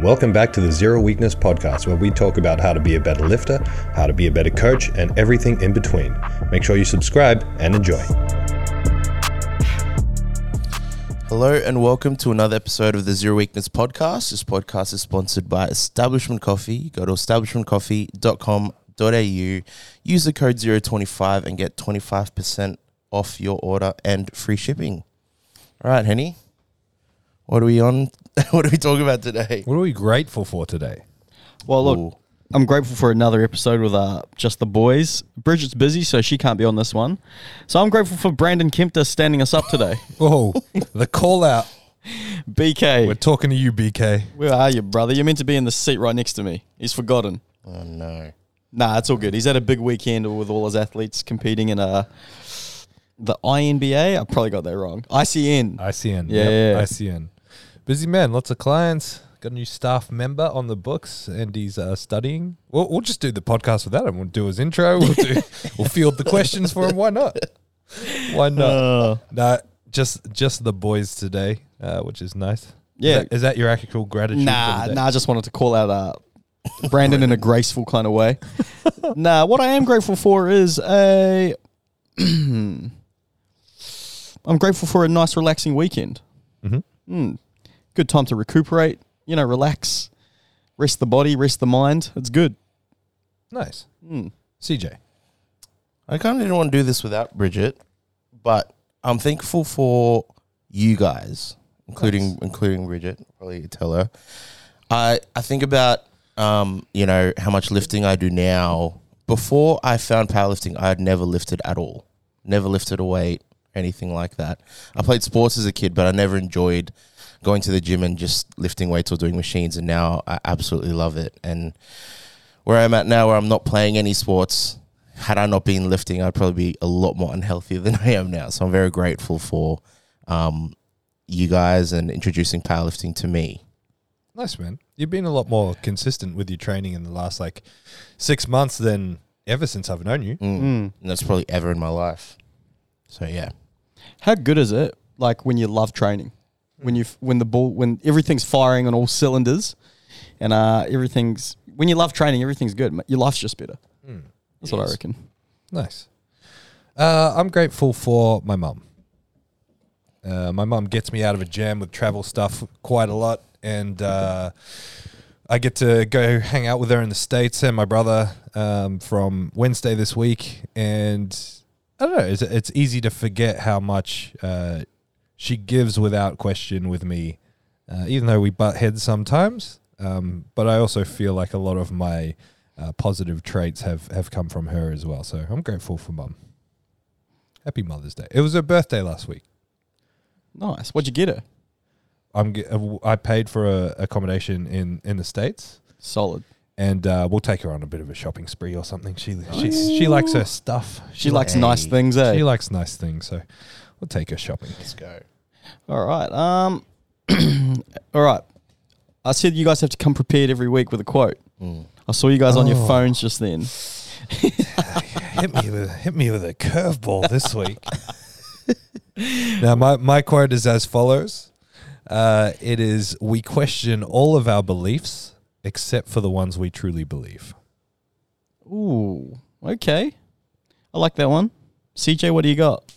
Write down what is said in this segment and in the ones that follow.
Welcome back to the Zero Weakness Podcast, where we talk about how to be a better lifter, how to be a better coach, and everything in between. Make sure you subscribe and enjoy. Hello and welcome to another episode of the Zero Weakness Podcast. This podcast is sponsored by Establishment Coffee. Go to establishmentcoffee.com.au, use the code 025 and get 25% off your order and free shipping. All right, Henny. What are we on? what are we talking about today? What are we grateful for today? Well, look, Ooh. I'm grateful for another episode with uh, just the boys. Bridget's busy, so she can't be on this one. So I'm grateful for Brandon Kempter standing us up today. Oh, the call out. BK, We're talking to you, BK. where are you, brother? You're meant to be in the seat right next to me. He's forgotten. Oh, no. Nah, it's all good. He's had a big weekend with all his athletes competing in uh, the INBA. I probably got that wrong. ICN. ICN. Yeah, Yep, yeah. ICN. Busy man. Lots of clients. Got a new staff member on the books, and he's uh, studying. We'll, we'll just do the podcast without him. We'll do his intro. We'll do. we'll field the questions for him. Why not? Why not? Uh, nah, just just the boys today, uh, which is nice. Yeah. Is that, is that your actual gratitude? Nah, for the day? nah. I just wanted to call out uh, Brandon in a graceful kind of way. nah, what I am grateful for is a. I'm grateful for a nice, relaxing weekend. Mhm. Mm. Good time to recuperate. You know, relax, rest the body, rest the mind. It's good. Nice. Mm. CJ. I kind of didn't want to do this without Bridget, but I'm thankful for you guys, including Nice. including Bridget. Probably tell her. I I think about um you know how much lifting I do now. Before I found powerlifting, I had never lifted at all. Never lifted a weight, anything like that. I played sports as a kid, but I never enjoyed going to the gym and just lifting weights or doing machines. And now I absolutely love it. And where I'm at now, where I'm not playing any sports, had I not been lifting, I'd probably be a lot more unhealthy than I am now. So I'm very grateful for um, you guys and introducing powerlifting to me. Nice man. You've been a lot more consistent with your training in the last like six months than ever since I've known you. Mm. Mm. And that's probably ever in my life. So yeah, How good is it? Like when you love training, when you when the ball when everything's firing on all cylinders, and uh, everything's when you love training, everything's good. Your life's just better. That's what I reckon. Nice. Uh, I'm grateful for my mum. Uh, my mum gets me out of a jam with travel stuff quite a lot, and uh, I get to go hang out with her in the states and my brother um, from Wednesday this week. And I don't know, it's, it's easy to forget how much uh, she gives without question with me, uh, even though we butt heads sometimes. Um, but I also feel like a lot of my uh, positive traits have, have come from her as well. So I'm grateful for mum. Happy Mother's Day. It was her birthday last week. Nice. What'd you get her? I'm ge- uh, I paid for a accommodation in, in the states, Solid. and uh, we'll take her on a bit of a shopping spree or something. She she she likes her stuff. She likes nice things, eh? She likes nice things, so we'll take her shopping. let's go. All right. Um. all right. I said you guys have to come prepared every week with a quote. Mm. I saw you guys on your Oh. phones just then. hit me with hit me with a curveball this week. now my my quote is as follows. Uh, it is we question all of our beliefs except for the ones we truly believe. Ooh. Okay. I like that one. CJ, what do you got?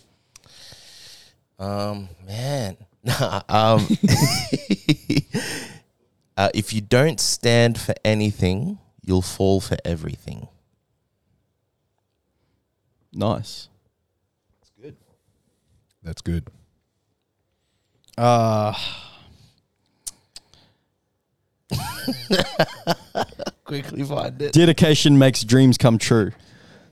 Um, man, um, uh, if you don't stand for anything, you'll fall for everything. Nice. That's good. That's good. Uh Quickly find it. dedication makes dreams come true.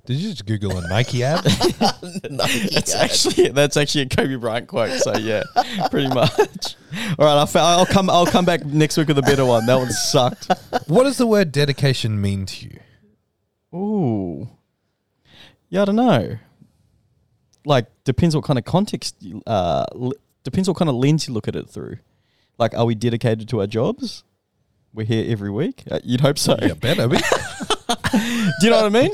Did you just Google a Nike ad? That's actually that's actually a Kobe Bryant quote. So yeah, pretty much. All right, I'll, I'll come. I'll come back next week with a better one. That one sucked. what does the word dedication mean to you? Ooh, yeah, I don't know. Like depends what kind of context. you- Uh, l- depends what kind of lens you look at it through. Like, are we dedicated to our jobs? We're here every week. Uh, you'd hope so. Yeah, better be. Do you know what I mean?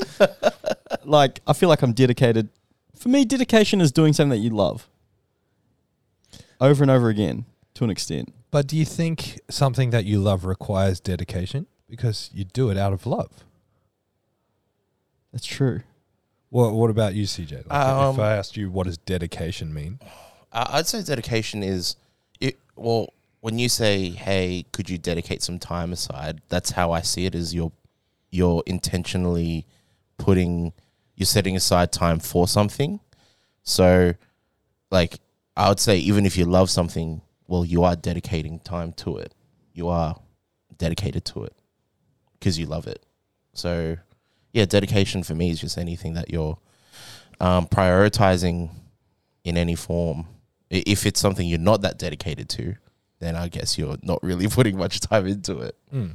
like, I feel like I'm dedicated. For me, dedication is doing something that you love over and over again to an extent. But do you think something that you love requires dedication? Because you do it out of love. That's true. What What about you, CJ? Like, Um, if I asked you, what does dedication mean? I- I'd say dedication is it. Well, when you say, "Hey, could you dedicate some time aside?" That's how I see it. Is you're you're intentionally putting you're setting aside time for something. So, like I would say, even if you love something, well, you are dedicating time to it. You are dedicated to it because you love it. So, yeah, dedication for me is just anything that you're um, prioritizing in any form. If it's something you're not that dedicated to, then I guess you're not really putting much time into it. Hmm.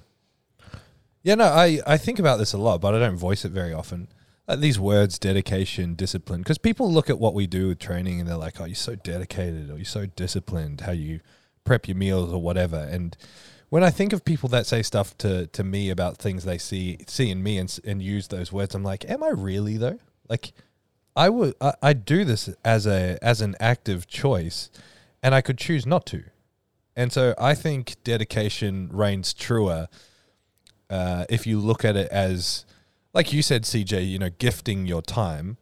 Yeah, no, I, I think about this a lot, but I don't voice it very often. Like these words, dedication, discipline, because people look at what we do with training and they're like, oh, you're so dedicated or you're so disciplined, how you prep your meals or whatever. And when I think of people that say stuff to, to me about things they see see in me and, and use those words, I'm like, am I really though? Like, I would I, I do this as a as an active choice, and I could choose not to. And so I think dedication reigns truer uh, if you look at it as, like you said, CJ, you know, gifting your time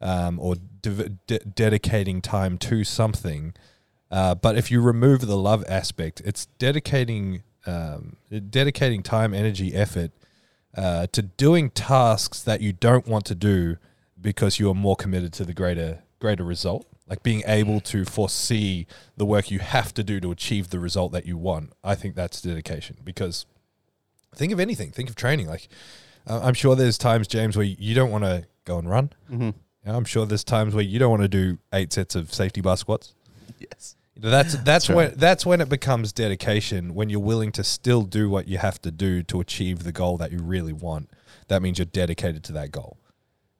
um, or dev- de- dedicating time to something. Uh, but if you remove the love aspect, it's dedicating um, dedicating time, energy, effort uh, to doing tasks that you don't want to do because you are more committed to the greater greater result. Like being able to foresee the work you have to do to achieve the result that you want. I think that's dedication because think of anything. Think of training. Like uh, I'm sure there's times, James, where you don't want to go and run. Mm-hmm. I'm sure there's times where you don't want to do eight sets of safety bar squats. Yes. That's that's That's when right. that's when it becomes dedication. When you're willing to still do what you have to do to achieve the goal that you really want. That means you're dedicated to that goal.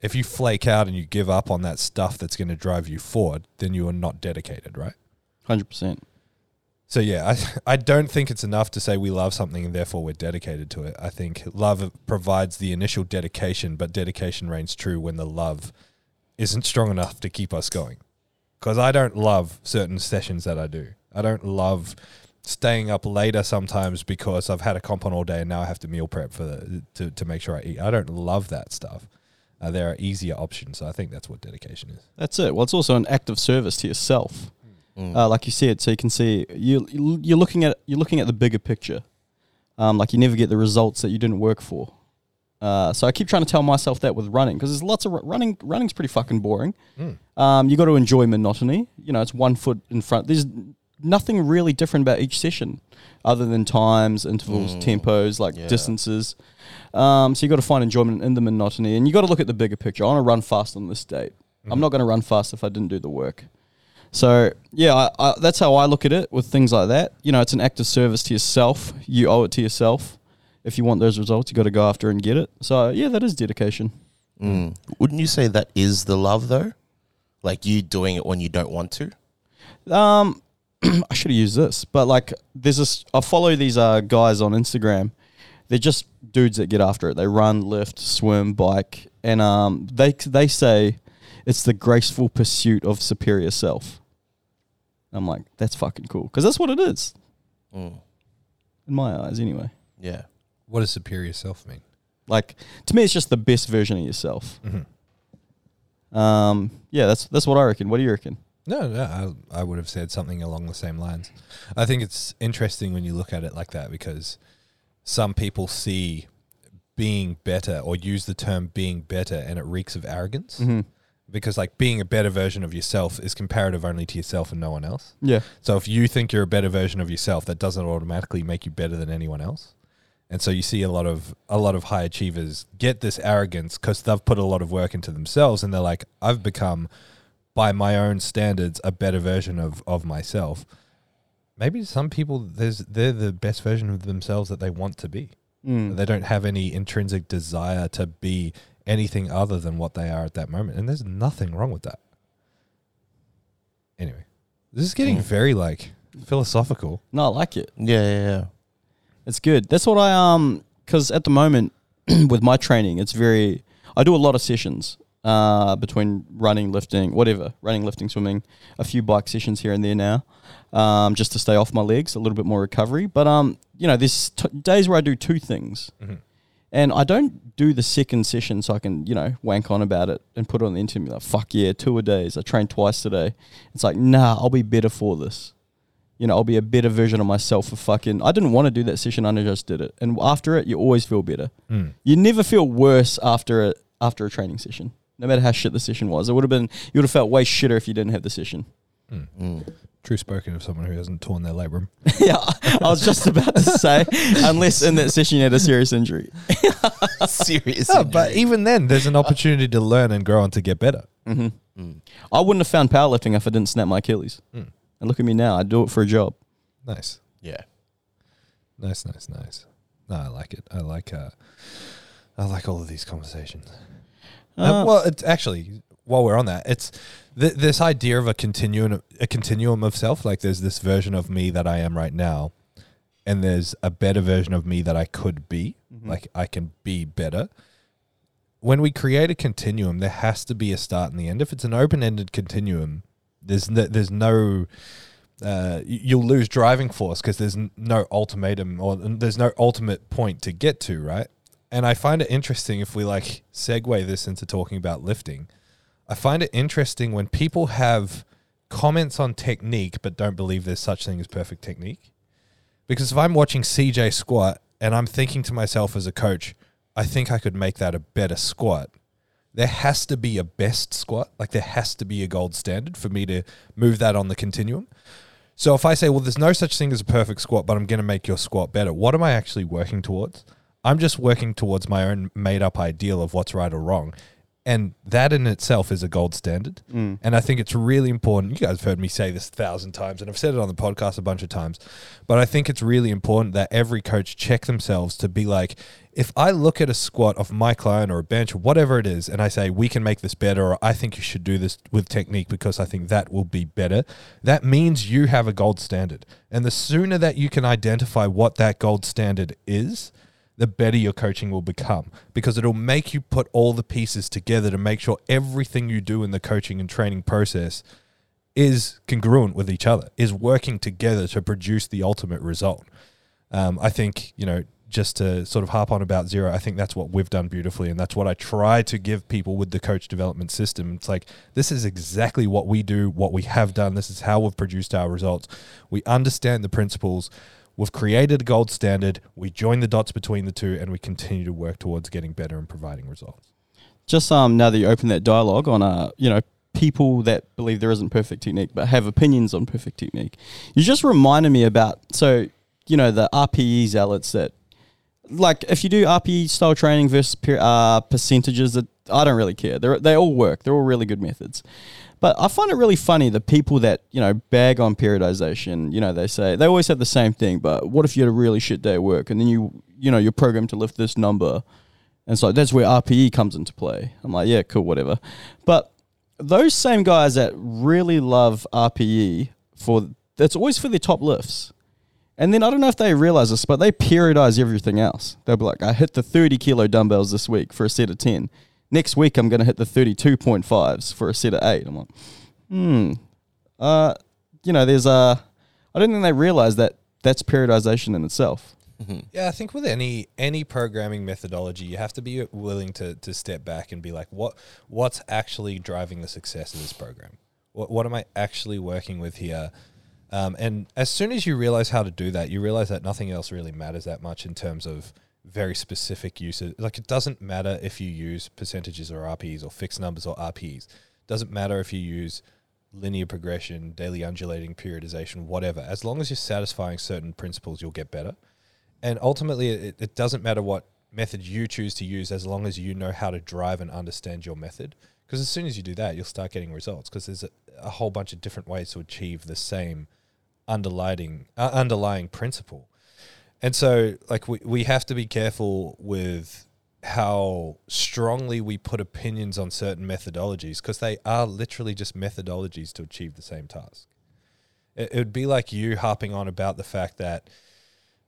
If you flake out and you give up on that stuff that's going to drive you forward, then you are not dedicated, right? Hundred percent. So yeah, I I don't think it's enough to say we love something and therefore we're dedicated to it. I think love provides the initial dedication, but dedication reigns true when the love isn't strong enough to keep us going. Because I don't love certain sessions that I do. I don't love staying up later sometimes because I've had a comp on all day and now I have to meal prep for the, to to make sure I eat. I don't love that stuff. Uh, there are easier options. So I think that's what dedication is. That's it. Well, it's also an act of service to yourself, Mm. uh, like you said. So you can see you you're looking at you're looking at the bigger picture. Um, like you never get the results that you didn't work for. Uh, so I keep trying to tell myself that with running because there's lots of ru- running. Running's pretty fucking boring. Um, you got to enjoy monotony. You know, it's one foot in front. There's nothing really different about each session, other than times, intervals, tempos, like Yeah. distances. Um, so you've got to find enjoyment in the monotony, and you've got to look at the bigger picture. I want to run fast on this date. I'm not going to run fast if I didn't do the work. So yeah, I, I, that's how I look at it with things like that. You know, it's an act of service to yourself. You owe it to yourself. If you want those results, you got to go after and get it. So yeah, that is dedication. Mm. Wouldn't you say that is the love though? Like you doing it when you don't want to? Um, I should have used this, but like, there's this. I follow these uh guys on Instagram. They're just dudes that get after it. They run, lift, swim, bike, and um, they they say it's the graceful pursuit of superior self. I'm like, that's fucking cool because that's what it is Mm. in my eyes, anyway. Yeah. What does superior self mean? Like to me, it's just the best version of yourself. Mhm. Um, yeah, that's that's what I reckon. What do you reckon? No, no, I, I would have said something along the same lines. I think it's interesting when you look at it like that because some people see being better or use the term being better and it reeks of arrogance Mm-hmm. because like being a better version of yourself is comparative only to yourself and no one else. Yeah, So if you think you're a better version of yourself, that doesn't automatically make you better than anyone else. And so you see a lot of a lot of high achievers get this arrogance because they've put a lot of work into themselves, and they're like, "I've become, by my own standards, a better version of of myself." Maybe some people there's they're the best version of themselves that they want to be. Mm. They don't have any intrinsic desire to be anything other than what they are at that moment, and there's nothing wrong with that. Anyway, this is getting Mm. very like philosophical. no, I like it. Yeah, yeah, yeah. It's good. That's what I um because at the moment with my training, it's very I do a lot of sessions. uh, between running, lifting, whatever, running, lifting, swimming, a few bike sessions here and there now, um, just to stay off my legs, a little bit more recovery. But um, you know, there's t- days where I do two things, Mhm. and I don't do the second session so I can you know wank on about it and put it on the internet. Like fuck yeah, two a days. I trained twice today. It's like nah, I'll be better for this. You know, I'll be a better version of myself for fucking. I didn't want to do that session, I just did it, and after it, you always feel better. Mm. You never feel worse after a after a training session, no matter how shit the session was. It would have been you would have felt way shitter if you didn't have the session. Mm. True spoken of someone who hasn't torn their labrum. yeah, I was just about to say, unless in that session you had a serious injury. Serious. No, but even then, there's an opportunity to learn and grow and to get better. hmm Mm. I wouldn't have found powerlifting if I didn't snap my Achilles. Mm. And look at me now, I do it for a job. Nice, yeah. nice, nice, nice. No, I like it. I like. Uh, I like all of these conversations. Uh, Uh, well, it's actually while we're on that, it's th- this idea of a continuum, a continuum of self. Like there's this version of me that I am right now, and there's a better version of me that I could be. Mhm. Like I can be better. When we create a continuum, there has to be a start and the end. If it's an open-ended continuum, there's no, there's no uh, you'll lose driving force because there's no ultimatum or there's no ultimate point to get to, right? And I find it interesting if we like segue this into talking about lifting. I find it interesting when people have comments on technique but don't believe there's such thing as perfect technique. Because if I'm watching CJ squat and I'm thinking to myself as a coach, I think I could make that a better squat. There has to be a best squat. Like there has to be a gold standard for me to move that on the continuum. So if I say, well, there's no such thing as a perfect squat, but I'm going to make your squat better, what am I actually working towards? I'm just working towards my own made up ideal of what's right or wrong. And that in itself is a gold standard. Mm. And I think it's really important. You guys have heard me say this a thousand times, and I've said it on the podcast a bunch of times. But I think it's really important that every coach check themselves to be like, if I look at a squat of my client or a bench or whatever it is, and I say, we can make this better, or I think you should do this with technique because I think that will be better, that means you have a gold standard. And the sooner that you can identify what that gold standard is, the better your coaching will become because it'll make you put all the pieces together to make sure everything you do in the coaching and training process is congruent with each other, is working together to produce the ultimate result. Um, I think, you know, just to sort of harp on about zero, I think that's what we've done beautifully. And that's what I try to give people with the coach development system. It's like, this is exactly what we do, what we have done. This is how we've produced our results. We understand the principles. We've created a gold standard. We join the dots between the two, and we continue to work towards getting better and providing results. Just um, now that you open that dialogue on uh, you know, people that believe there isn't perfect technique but have opinions on perfect technique, you just reminded me about so you know the RPE zealots that like if you do RPE style training versus per, uh, percentages that I don't really care. They they all work. They're all really good methods. But I find it really funny the people that you know bag on periodization. You know they say they always have the same thing. But what if you had a really shit day at work and then you you know you're programmed to lift this number, and so that's where RPE comes into play. I'm like, yeah, cool, whatever. But those same guys that really love RPE for that's always for their top lifts. And then I don't know if they realize this, but they periodize everything else. They'll be like, I hit the 30 kilo dumbbells this week for a set of 10. Next week, I'm going to hit the 32.5s for a set of 8. I'm like, hmm. Uh, you know, there's a. I don't think they realize that that's periodization in itself. Yeah, I think with any any programming methodology, you have to be willing to to step back and be like, what what's actually driving the success of this program? What what am I actually working with here? Um, and as soon as you realize how to do that, you realize that nothing else really matters that much in terms of very specific uses. Like it doesn't matter if you use percentages or RPs or fixed numbers or RPs. doesn't matter if you use linear progression, daily undulating periodization, whatever. As long as you're satisfying certain principles, you'll get better. And ultimately, it, it doesn't matter what method you choose to use as long as you know how to drive and understand your method. Because as soon as you do that, you'll start getting results because there's a, a whole bunch of different ways to achieve the same underlying uh, underlying principle. And so, like, we, we have to be careful with how strongly we put opinions on certain methodologies because they are literally just methodologies to achieve the same task. It, it would be like you harping on about the fact that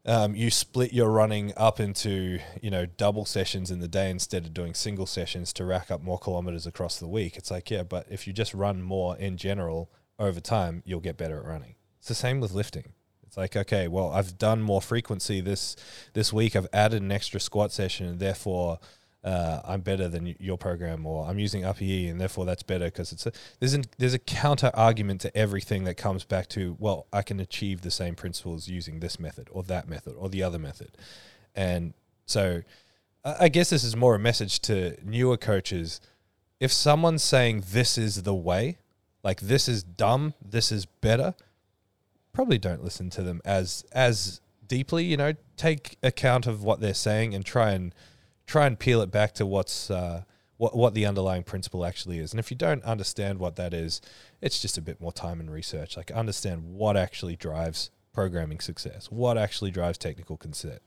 um, you split your running up into you know double sessions in the day instead of doing single sessions to rack up more kilometers across the week. It's like yeah, but if you just run more in general over time, you'll get better at running. It's the same with lifting. It's like okay, well I've done more frequency this this week. I've added an extra squat session, and therefore uh, I'm better than your program, or I'm using upper E, and therefore that's better because it's a, there's an, there's a counter argument to everything that comes back to well, I can achieve the same principles using this method or that method or the other method, and so I guess this is more a message to newer coaches. If someone's saying this is the way, like this is dumb, this is better, probably don't listen to them as as deeply. You know, take account of what they're saying and try and try and peel it back to what's uh, what what the underlying principle actually is. And if you don't understand what that is, it's just a bit more time and research. Like understand what actually drives programming success, what actually drives technical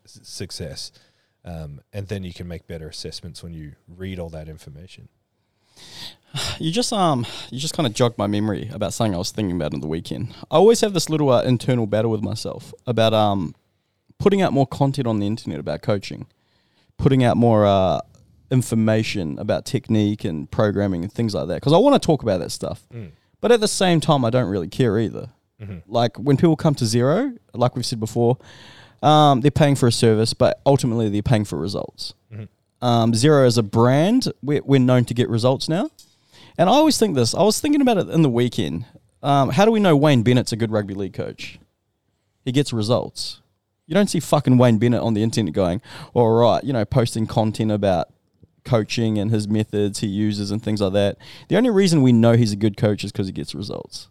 success, um, and then you can make better assessments when you read all that information. You just um you just kind of jogged my memory about something I was thinking about on the weekend. I always have this little uh, internal battle with myself about um putting out more content on the internet about coaching, putting out more uh, information about technique and programming and things like that because I want to talk about that stuff. But at the same time, I don't really care either. Like when people come to zero, like we've said before, um, they're paying for a service, but ultimately they're paying for results. Um, zero as a brand, we're, we're known to get results now. And I always think this. I was thinking about it in the weekend. Um, how do we know Wayne Bennett's a good rugby league coach? He gets results. You don't see fucking Wayne Bennett on the internet going, all right, you know, posting content about coaching and his methods he uses and things like that. The only reason we know he's a good coach is because he gets results.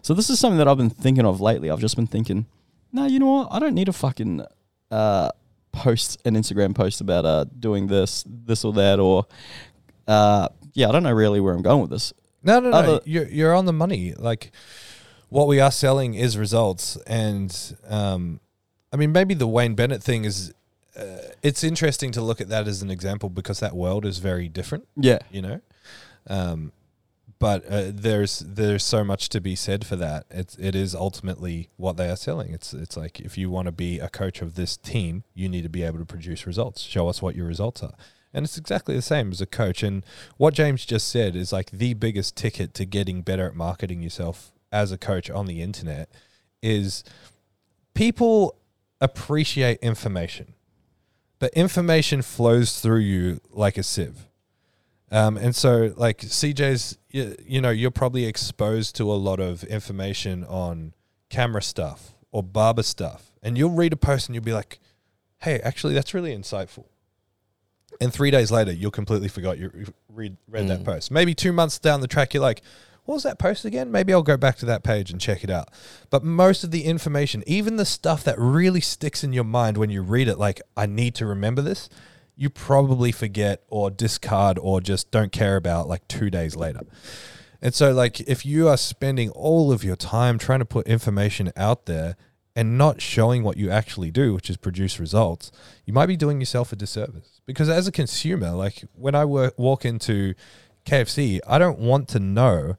So this is something that I've been thinking of lately. I've just been thinking, no, you know what? I don't need a fucking uh, post an Instagram post about uh, doing this, this or that, or uh, yeah, I don't know really where I'm going with this. No, no, no. You're you're on the money. Like what we are selling is results, and um, I mean maybe the Wayne Bennett thing is. Uh, it's interesting to look at that as an example because that world is very different, Yeah, you know. Um, but uh, there's there's so much to be said for that. It's it is ultimately what they are selling. It's it's like if you want to be a coach of this team, you need to be able to produce results. Show us what your results are. And it's exactly the same as a coach. And what James just said is like the biggest ticket to getting better at marketing yourself as a coach on the internet is people appreciate information, but information flows through you like a sieve. Um, and so, like CJ's, you, you know, you're probably exposed to a lot of information on camera stuff or barber stuff, and you'll read a post and you'll be like, "Hey, actually, that's really insightful." And three days later, you'll completely forgot you read read that post. Maybe two months down the track, you're like, "What was that post again?" Maybe I'll go back to that page and check it out. But most of the information, even the stuff that really sticks in your mind when you read it, like, "I need to remember this," you probably forget or discard or just don't care about like two days later. And so, like, if you are spending all of your time trying to put information out there and not showing what you actually do, which is produce results, you might be doing yourself a disservice. Because as a consumer, like when I work, walk into KFC, I don't want to know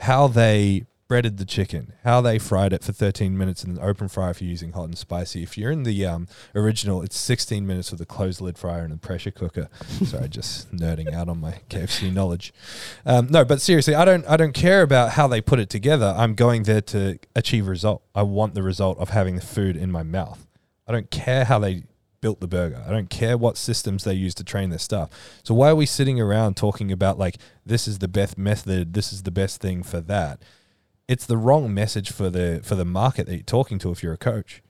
how they breaded the chicken, how they fried it for 13 minutes in an open fryer if you're using hot and spicy. If you're in the um, original, it's 16 minutes with a closed lid fryer and a pressure cooker. Sorry, just nerding out on my KFC knowledge. Um, no, but seriously, I don't I don't care about how they put it together. I'm going there to achieve a result. I want the result of having the food in my mouth. I don't care how they built the burger. I don't care what systems they use to train their stuff. So why are we sitting around talking about like this is the best method, this is the best thing for that? It's the wrong message for the for the market that you're talking to if you're a coach.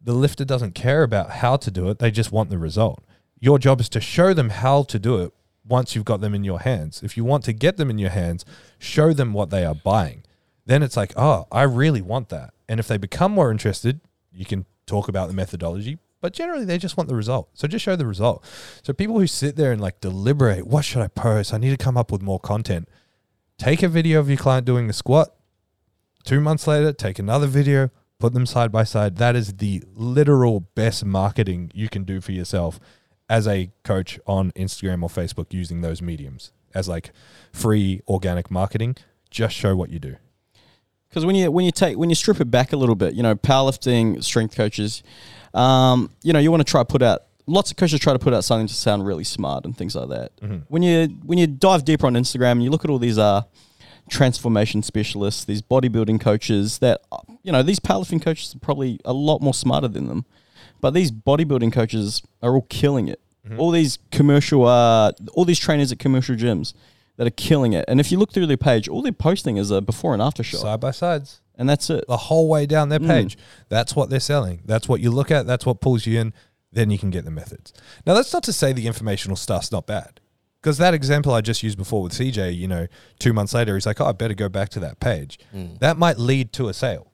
The lifter doesn't care about how to do it, they just want the result. Your job is to show them how to do it once you've got them in your hands. If you want to get them in your hands, show them what they are buying. Then it's like, oh, I really want that. And if they become more interested, you can talk about the methodology, but generally they just want the result. So just show the result. So people who sit there and like deliberate, what should I post? I need to come up with more content. Take a video of your client doing a squat. Two months later, take another video, put them side by side. That is the literal best marketing you can do for yourself as a coach on Instagram or Facebook using those mediums as like free organic marketing. Just show what you do. Because when you when you take when you strip it back a little bit, you know, powerlifting, strength coaches, um, you know, you want to try put out. Lots of coaches try to put out something to sound really smart and things like that. When you when you dive deeper on Instagram and you look at all these uh, transformation specialists, these bodybuilding coaches that you know these powerlifting coaches are probably a lot more smarter than them, but these bodybuilding coaches are all killing it. All these commercial, uh, all these trainers at commercial gyms that are killing it. And if you look through their page, all they're posting is a before and after shot, Side by sides. and that's it. the whole way down their page. That's what they're selling. That's what you look at. That's what pulls you in. Then you can get the methods. Now, that's not to say the informational stuff's not bad. Because that example I just used before with CJ, you know, two months later, he's like, oh, I better go back to that page. Mm. That might lead to a sale.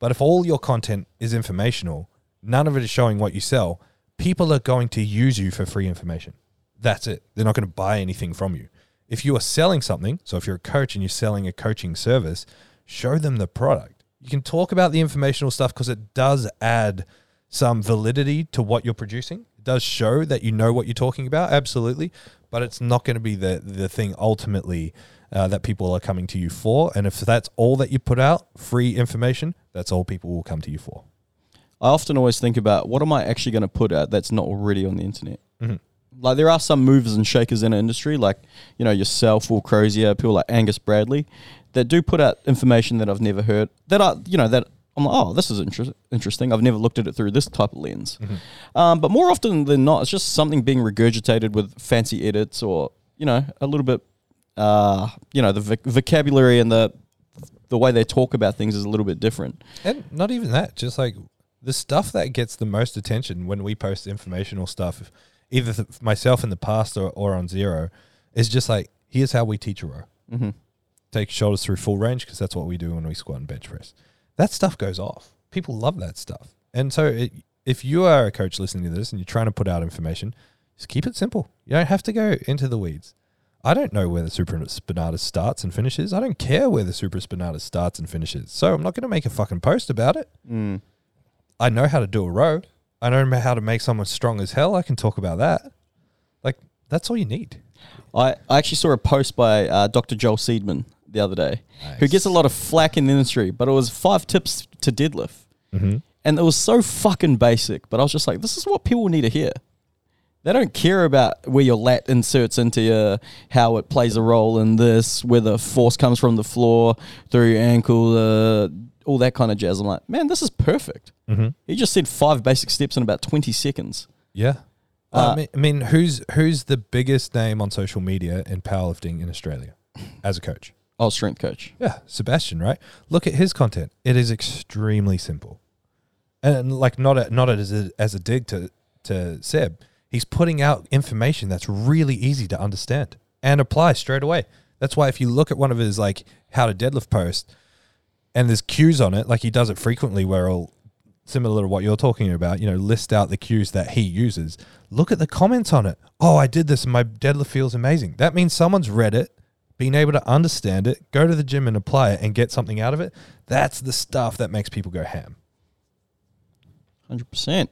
But if all your content is informational, none of it is showing what you sell, people are going to use you for free information. That's it. They're not going to buy anything from you. If you are selling something, so if you're a coach and you're selling a coaching service, show them the product. You can talk about the informational stuff because it does add some validity to what you're producing. It does show that you know what you're talking about, absolutely, but it's not going to be the the thing ultimately uh, that people are coming to you for. And if that's all that you put out, free information, that's all people will come to you for. I often always think about what am I actually going to put out that's not already on the internet. Like there are some movers and shakers in the industry, like you know yourself, Will Crozier, people like Angus Bradley, that do put out information that I've never heard. That I, you know, that I'm like, oh, this is inter- interesting. I've never looked at it through this type of lens. Um, but more often than not, it's just something being regurgitated with fancy edits or you know a little bit, uh, you know, the voc- vocabulary and the the way they talk about things is a little bit different. And not even that, just like the stuff that gets the most attention when we post informational stuff, either th- myself in the past or, or on Zero, is just like, here's how we teach a row. Mm-hmm. Take shoulders through full range because that's what we do when we squat and bench press. That stuff goes off. People love that stuff. And so it, if you are a coach listening to this and you're trying to put out information, just keep it simple. You don't have to go into the weeds. I don't know where the supraspinatus starts and finishes. I don't care where the supraspinatus starts and finishes. So I'm not going to make a fucking post about it. Mm. I know how to do a row. I know how to make someone strong as hell. I can talk about that. Like that's all you need. I, I actually saw a post by uh, Dr. Joel Seedman the other day, who gets a lot of flack in the industry, but it was five tips to deadlift. Mm-hmm. And it was so fucking basic, but I was just like, this is what people need to hear. They don't care about where your lat inserts into your, how it plays a role in this, where the force comes from the floor, through your ankle, uh, all that kind of jazz. I'm like, man, this is perfect. Mm-hmm. He just said five basic steps in about 20 seconds. Yeah. Uh, I, mean, I mean, who's who's the biggest name on social media in powerlifting in Australia as a coach? Oh, strength coach. Yeah, Sebastian, right? Look at his content. It is extremely simple, and like not a, not as a, as a dig to to Seb. He's putting out information that's really easy to understand and apply straight away. That's why if you look at one of his like how to deadlift post, and there's cues on it, like he does it frequently, where he'll similar to what you're talking about, you know, list out the cues that he uses. Look at the comments on it. Oh, I did this and my deadlift feels amazing. That means someone's read it, been able to understand it, go to the gym and apply it and get something out of it. That's the stuff that makes people go ham. 100%.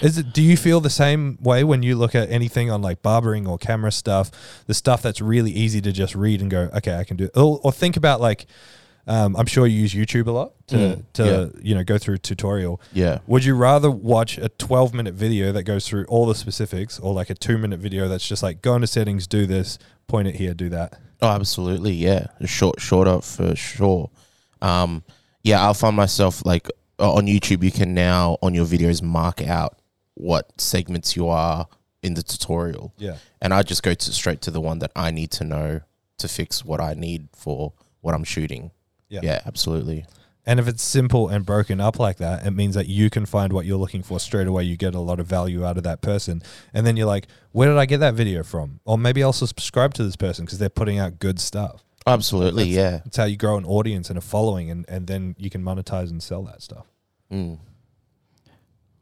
Is it do you feel the same way when you look at anything on like barbering or camera stuff, the stuff that's really easy to just read and go, okay, I can do it. Or, or think about like um, I'm sure you use YouTube a lot to, Mm, to you know go through a tutorial. Yeah. Would you rather watch a 12 minute video that goes through all the specifics or like a two minute video that's just like go into settings, do this, point it here, do that? Oh, absolutely. Yeah. Short, shorter for sure. Um, yeah, I'll find myself like uh, on YouTube, you can now on your videos mark out what segments you are in the tutorial. Yeah. And I just go to straight to the one that I need to know to fix what I need for what I'm shooting. Yeah. Yeah, absolutely. And if it's simple and broken up like that, it means that you can find what you're looking for straight away. You get a lot of value out of that person. And then you're like, where did I get that video from? Or maybe I'll subscribe to this person because they're putting out good stuff. Absolutely. Yeah. That's how you grow an audience and a following, and, and then you can monetize and sell that stuff. Mm.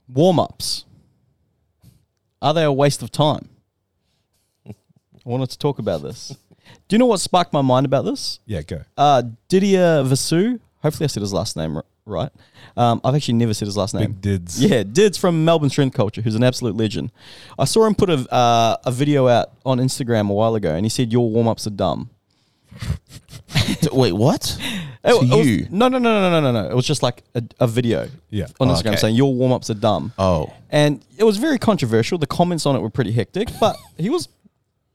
Warm ups. Are they a waste of time? I wanted to talk about this. Do you know what sparked my mind about this? Yeah, go. Uh, Didier Vasu. Hopefully, I said his last name r- right. Um, I've actually never said his last name. Big dids. Yeah, Dids from Melbourne Strength Culture, who's an absolute legend. I saw him put a uh, a video out on Instagram a while ago, and he said your warm ups are dumb. Wait, what? It- To it was- you? no, no, no, no, no, no, no. It was just like a, a video Yeah. on Oh, Instagram okay. saying your warm ups are dumb. Oh, and it was very controversial. The comments on it were pretty hectic, but he was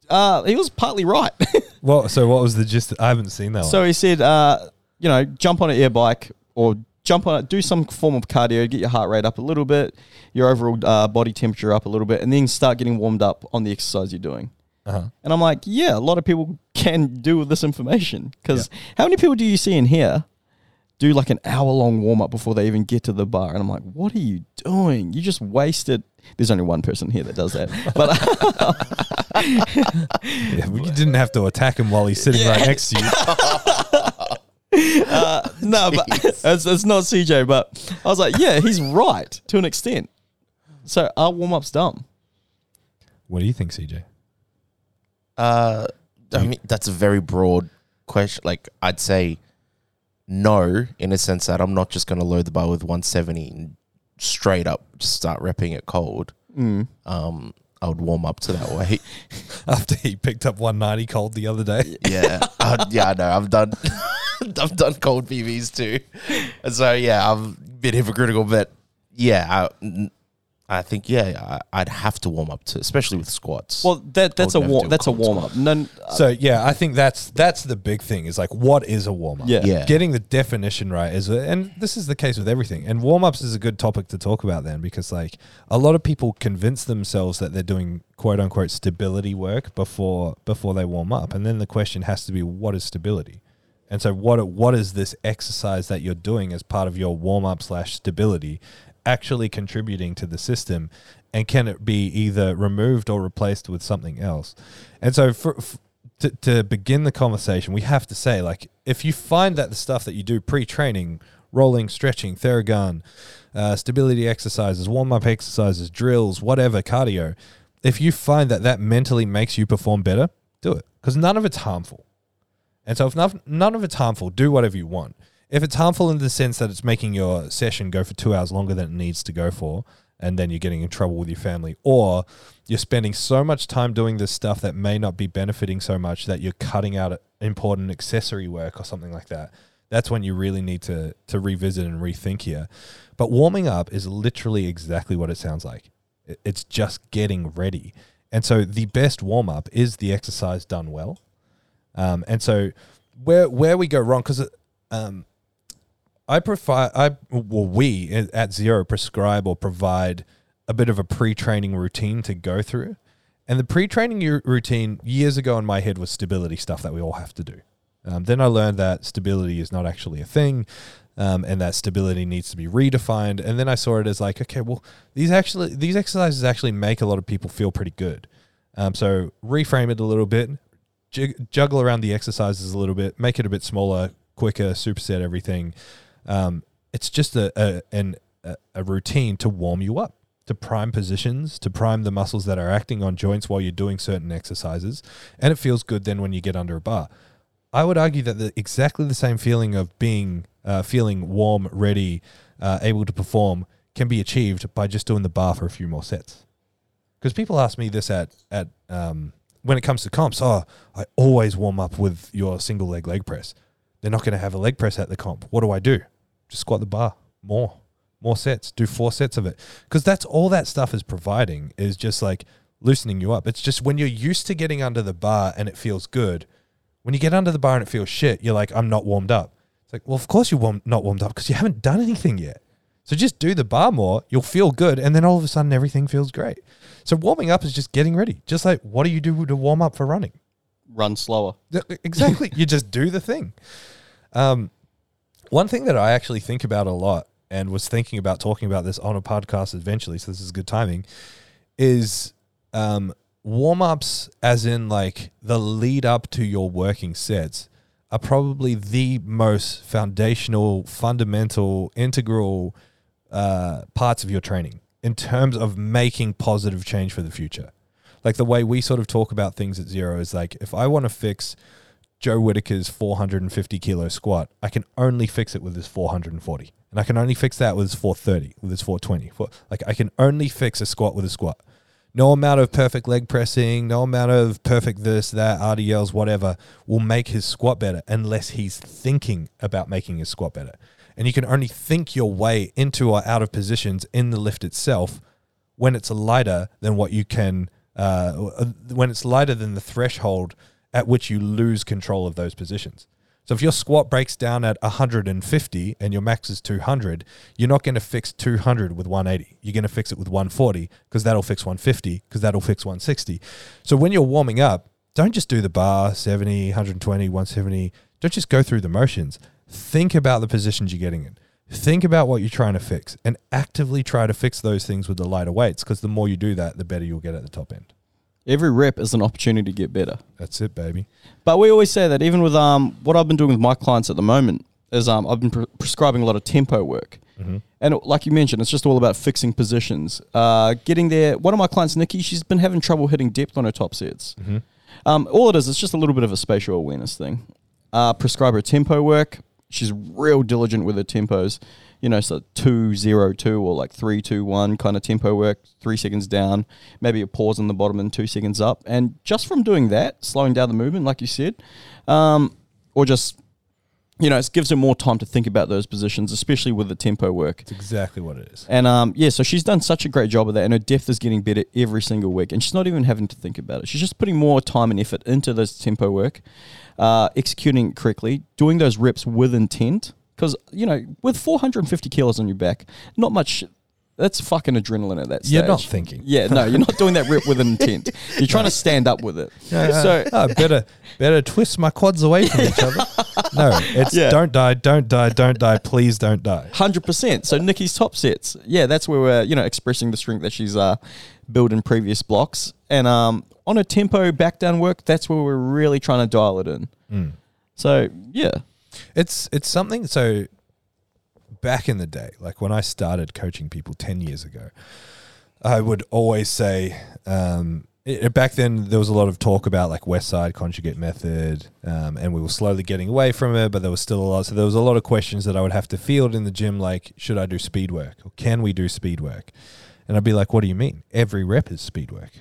uh, he was partly right. Well, so what was the gist? I haven't seen that so he said, uh, you know, jump on an air bike or jump on it, do some form of cardio, get your heart rate up a little bit, your overall uh, body temperature up a little bit, and then start getting warmed up on the exercise you're doing. Uh-huh. And I'm like, yeah, a lot of people can do with this information because how many people do you see in here do like an hour long warm up before they even get to the bar? And I'm like, what are you doing? You just wasted. There's only one person here that does that, but Yeah, we didn't have to attack him while he's sitting right next to you. uh, no, but it's, it's not CJ. But I was like, yeah, he's right to an extent. So our warm up's dumb. What do you think, CJ? uh, I mean that's a very broad question. Like I'd say no, in a sense that I'm not just going to load the bar with 170 and straight up just start repping it cold. Mm. Um, I would warm up to that weight. After he picked up 190 cold the other day. Yeah, uh, yeah, I know. I've done, I've done cold PBs too, and so yeah, I've been hypocritical, but yeah, I, I think yeah, I, I'd have to warm up to, especially with squats. Well, that that's a would warm that's a warm up. None. Uh, so yeah, I think that's that's the big thing is like what is a warm up? Yeah. Yeah. Getting the definition right is and this is the case with everything. And warm ups is a good topic to talk about then because like a lot of people convince themselves that they're doing quote unquote stability work before before they warm up. And then the question has to be what is stability? And so what what is this exercise that you're doing as part of your warm up slash stability actually contributing to the system and can it be either removed or replaced with something else? And so for, to, to begin the conversation, we have to say like if you find that the stuff that you do pre-training, rolling, stretching, theragun, uh, stability exercises, warm-up exercises, drills, whatever, cardio, if you find that that mentally makes you perform better, do it because none of it's harmful. And so if none, none of it's harmful, do whatever you want. If it's harmful in the sense that it's making your session go for two hours longer than it needs to go for, and then you're getting in trouble with your family, or you're spending so much time doing this stuff that may not be benefiting so much that you're cutting out important accessory work or something like that. That's when you really need to to revisit and rethink here. But warming up is literally exactly what it sounds like. It's just getting ready. And so the best warm up is the exercise done well. Um, and so where where we go wrong because um, I provide I well we at Zero prescribe or provide a bit of a pre-training routine to go through, and the pre-training routine years ago in my head was stability stuff that we all have to do. Um, then I learned that stability is not actually a thing, um, and that stability needs to be redefined. And then I saw it as like, okay, well, these actually these exercises actually make a lot of people feel pretty good. Um, so reframe it a little bit, juggle around the exercises a little bit, make it a bit smaller, quicker, superset everything. Um, it's just a, a an a, routine to warm you up, to prime positions, to prime the muscles that are acting on joints while you're doing certain exercises, and it feels good then when you get under a bar. I would argue that the, exactly the same feeling of being uh, feeling warm, ready, uh, able to perform can be achieved by just doing the bar for a few more sets. Because people ask me this at at um, when it comes to comps. Oh, I always warm up with your single leg leg press. They're not going to have a leg press at the comp. What do I do? Just squat the bar more, more sets. Do four sets of it because that's all that stuff is providing is just like loosening you up. It's just when you're used to getting under the bar and it feels good. When you get under the bar and it feels shit, you're like, I'm not warmed up. It's like, well, of course you're warm, not warmed up because you haven't done anything yet. So just do the bar more, you'll feel good, and then all of a sudden everything feels great. So warming up is just getting ready. Just like what do you do to warm up for running? Run slower. Exactly. you just do the thing. Um, one thing that I actually think about a lot and was thinking about talking about this on a podcast eventually, so this is good timing, is um, warm ups, as in like the lead up to your working sets, are probably the most foundational, fundamental, integral uh, parts of your training in terms of making positive change for the future. Like the way we sort of talk about things at zero is like if I want to fix Joe Whitaker's 450 kilo squat, I can only fix it with his 440. And I can only fix that with his 430, with his 420. For, like I can only fix a squat with a squat. No amount of perfect leg pressing, no amount of perfect this, that, RDLs, whatever, will make his squat better unless he's thinking about making his squat better. And you can only think your way into or out of positions in the lift itself when it's lighter than what you can, uh, when it's lighter than the threshold at which you lose control of those positions. So if your squat breaks down at 150 and your max is 200, you're not going to fix 200 with 180. You're going to fix it with 140 because that'll fix 150 because that'll fix 160. So when you're warming up, don't just do the bar 70, 120, 170. Don't just go through the motions. Think about the positions you're getting in. Think about what you're trying to fix and actively try to fix those things with the lighter weights because the more you do that, the better you'll get at the top end. Every rep is an opportunity to get better. That's it, baby. But we always say that even with um what I've been doing with my clients at the moment is um I've been pre- prescribing a lot of tempo work. And like you mentioned, it's just all about fixing positions. Uh, getting there. One of my clients, Nikki, she's been having trouble hitting depth on her top sets. Um, all it is, it's just a little bit of a spatial awareness thing. Uh, prescribe her tempo work. She's real diligent with her tempos. You know, so two zero two or like three two one kind of tempo work. Three seconds down, maybe a pause in the bottom and two seconds up. And just from doing that, slowing down the movement, like you said, um, or just you know, it gives her more time to think about those positions, especially with the tempo work. It's exactly what it is. And um, yeah, so she's done such a great job of that, and her depth is getting better every single week. And she's not even having to think about it. She's just putting more time and effort into this tempo work, uh, executing it correctly, doing those reps with intent. Because you know, with 450 kilos on your back, not much. That's fucking adrenaline at that stage. You're not thinking. Yeah, no, you're not doing that rep with an intent. You're trying to stand up with it. no So oh, better better twist my quads away from each other. No, it's Yeah. don't die, don't die, don't die, please don't die. Hundred percent. So Nikki's top sets, yeah, that's where we're you know expressing the strength that she's uh, built in previous blocks, and um, on a tempo back down work, that's where we're really trying to dial it in. So yeah, It's it's something so back in the day, like when I started coaching people 10 years ago, I would always say um, back then there was a lot of talk about like Westside conjugate method, um, and we were slowly getting away from it, but there was still a lot. So there was a lot of questions that I would have to field in the gym, like should I do speed work or can we do speed work? And I'd be like, what do you mean? Every rep is speed work.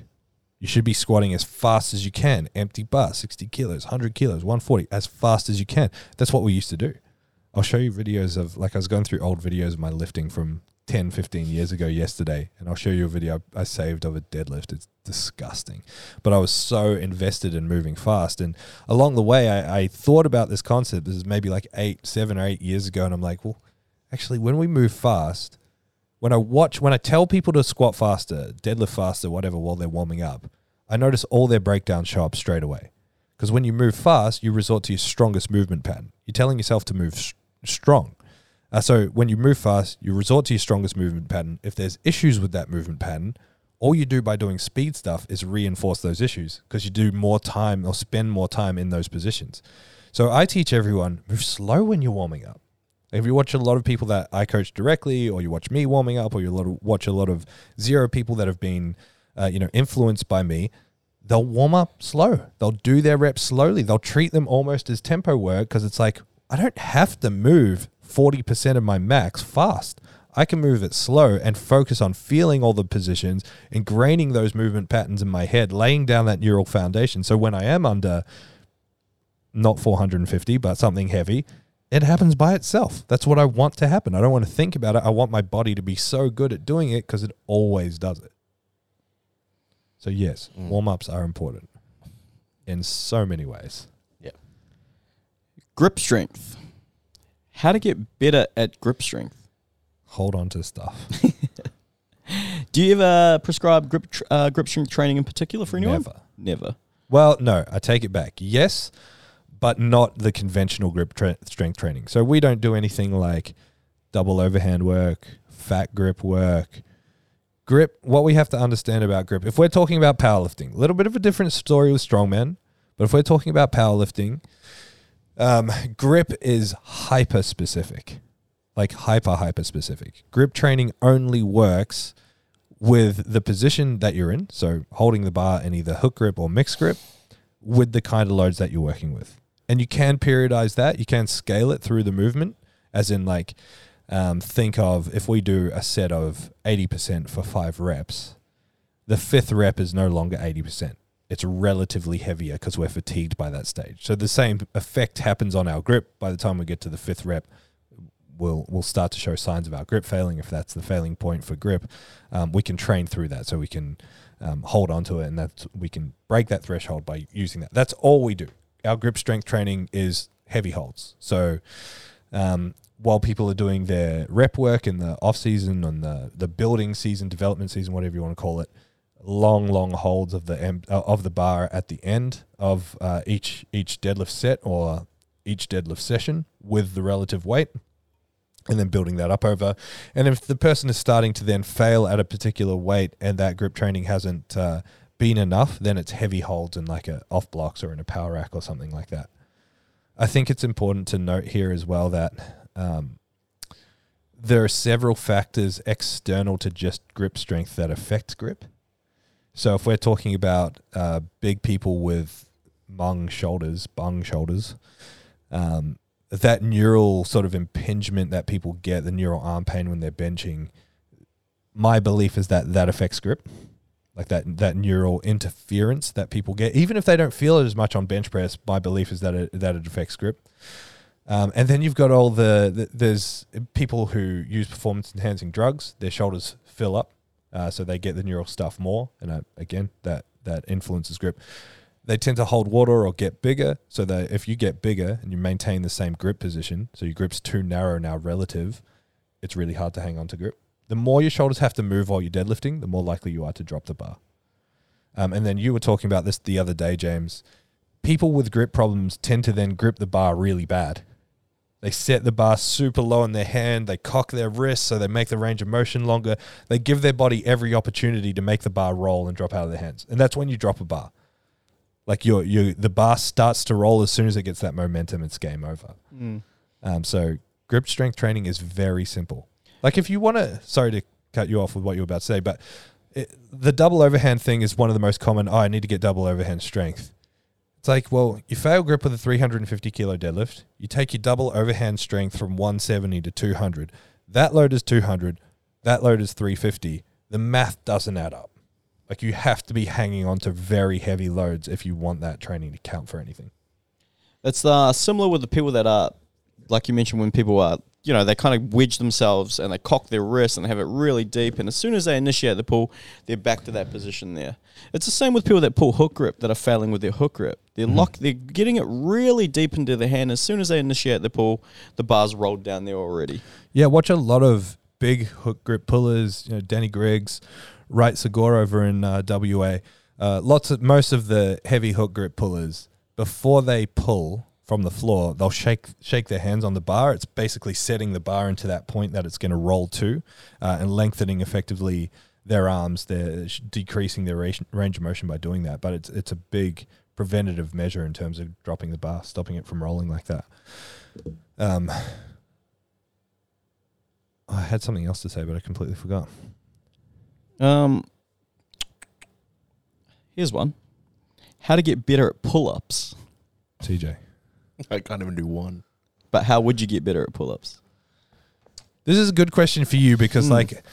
You should be squatting as fast as you can, empty bar, 60 kilos, 100 kilos, 140, as fast as you can. That's what we used to do. I'll show you videos of, like, I was going through old videos of my lifting from 10, 15 years ago yesterday, and I'll show you a video I saved of a deadlift. It's disgusting. But I was so invested in moving fast. And along the way, I, I thought about this concept. This is maybe like eight, seven or eight years ago. And I'm like, well, actually, when we move fast, when I watch, when I tell people to squat faster, deadlift faster, whatever, while they're warming up, I notice all their breakdowns show up straight away. Because when you move fast, you resort to your strongest movement pattern. You're telling yourself to move s- strong. Uh, so when you move fast, you resort to your strongest movement pattern. If there's issues with that movement pattern, all you do by doing speed stuff is reinforce those issues because you do more time or spend more time in those positions. So I teach everyone move slow when you're warming up. If you watch a lot of people that I coach directly, or you watch me warming up, or you watch a lot of zero people that have been, uh, you know, influenced by me, they'll warm up slow. They'll do their reps slowly. They'll treat them almost as tempo work because it's like I don't have to move forty percent of my max fast. I can move it slow and focus on feeling all the positions, ingraining those movement patterns in my head, laying down that neural foundation. So when I am under not 450, but something heavy, it happens by itself. That's what I want to happen. I don't want to think about it. I want my body to be so good at doing it because it always does it. So, yes, warm ups are important in so many ways. Yeah. Grip strength. How to get better at grip strength? Hold on to stuff. Do you ever prescribe grip tr- uh, grip strength training in particular for anyone? Never. Never. Well, no, I take it back. Yes, but not the conventional grip tra- strength training. So we don't do anything like double overhand work, fat grip work. Grip, what we have to understand about grip, if we're talking about powerlifting, a little bit of a different story with strongmen, but if we're talking about powerlifting, um, grip is hyper specific, like hyper, hyper specific. Grip training only works with the position that you're in, so holding the bar in either hook grip or mixed grip, with the kind of loads that you're working with. And you can periodize that. You can scale it through the movement, as in, like, um, think of if we do a set of 80% for five reps, the fifth rep is no longer 80%. It's relatively heavier because we're fatigued by that stage. So the same effect happens on our grip. By the time we get to the fifth rep, we'll, we'll start to show signs of our grip failing. If that's the failing point for grip, um, we can train through that so we can um, hold on to it and that we can break that threshold by using that. That's all we do. Our grip strength training is heavy holds. So um, while people are doing their rep work in the off season and the the building season, development season, whatever you want to call it, long long holds of the em- uh, of the bar at the end of uh, each each deadlift set or each deadlift session with the relative weight. And then building that up over, and if the person is starting to then fail at a particular weight and that grip training hasn't uh, been enough, then it's heavy holds in like a off blocks or in a power rack or something like that. I think it's important to note here as well that um, there are several factors external to just grip strength that affect grip. So if we're talking about uh, big people with mung shoulders, bung shoulders, um, that neural sort of impingement that people get, the neural arm pain when they're benching, my belief is that that affects grip, like that that neural interference that people get, even if they don't feel it as much on bench press. My belief is that it that it affects grip. Um, and then you've got all the, the there's people who use performance enhancing drugs. Their shoulders fill up, uh, so they get the neural stuff more, and uh, again that that influences grip. They tend to hold water or get bigger, so that if you get bigger and you maintain the same grip position, so your grip's too narrow now relative, it's really hard to hang on to grip. The more your shoulders have to move while you're deadlifting, the more likely you are to drop the bar. Um, and then you were talking about this the other day, James. People with grip problems tend to then grip the bar really bad. They set the bar super low in their hand. They cock their wrist so they make the range of motion longer. They give their body every opportunity to make the bar roll and drop out of their hands. And that's when you drop a bar. Like your your the bar starts to roll as soon as it gets that momentum. It's game over. Um, so grip strength training is very simple. Like if you want to, sorry to cut you off with what you were about to say, but it, the double overhand thing is one of the most common. Oh, I need to get double overhand strength. It's like, well, you fail grip with a 350 kilo deadlift. You take your double overhand strength from 170 to 200. That load is 200. That load is 350. The math doesn't add up. Like you have to be hanging on to very heavy loads if you want that training to count for anything. It's uh, similar with the people that are, like you mentioned, when people are, you know, they kind of wedge themselves and they cock their wrist and they have it really deep. And as soon as they initiate the pull, they're back to that position there. It's the same with people that pull hook grip that are failing with their hook grip. They're lock, they're getting it really deep into the hand. As soon as they initiate the pull, the bar's rolled down there already. Yeah, watch a lot of big hook grip pullers. You know, Danny Grigsby, Wright Segor over in uh, WA. Uh, lots of most of the heavy hook grip pullers before they pull from the floor, they'll shake shake their hands on the bar. It's basically setting the bar into that point that it's going to roll to, uh, and lengthening effectively their arms. They're decreasing their range range of motion by doing that. But it's it's a big preventative measure in terms of dropping the bar, stopping it from rolling like that. Um, I had something else to say, but I completely forgot. Um, here's one: How to get better at pull-ups. TJ, I can't even do one. But how would you get better at pull-ups? this is a good question for you because, Mm. like,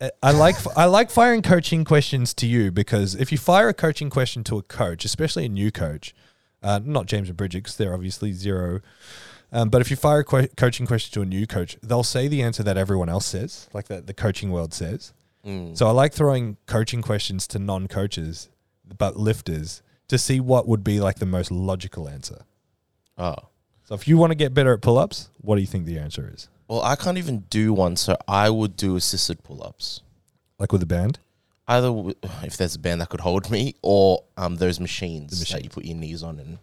I- I like I like firing coaching questions to you because if you fire a coaching question to a coach, especially a new coach, uh, not James and Bridget because they're obviously zero. Um, but if you fire a que- coaching question to a new coach, they'll say the answer that everyone else says, like that the coaching world says. Mm. So I like throwing coaching questions to non-coaches, but lifters, to see what would be like the most logical answer. Oh. So if you want to get better at pull-ups, what do you think the answer is? Well, I can't even do one, so I would do assisted pull ups. Like with a band? Either w- if there's a band that could hold me, or um, those machines The that machine. you put your knees on and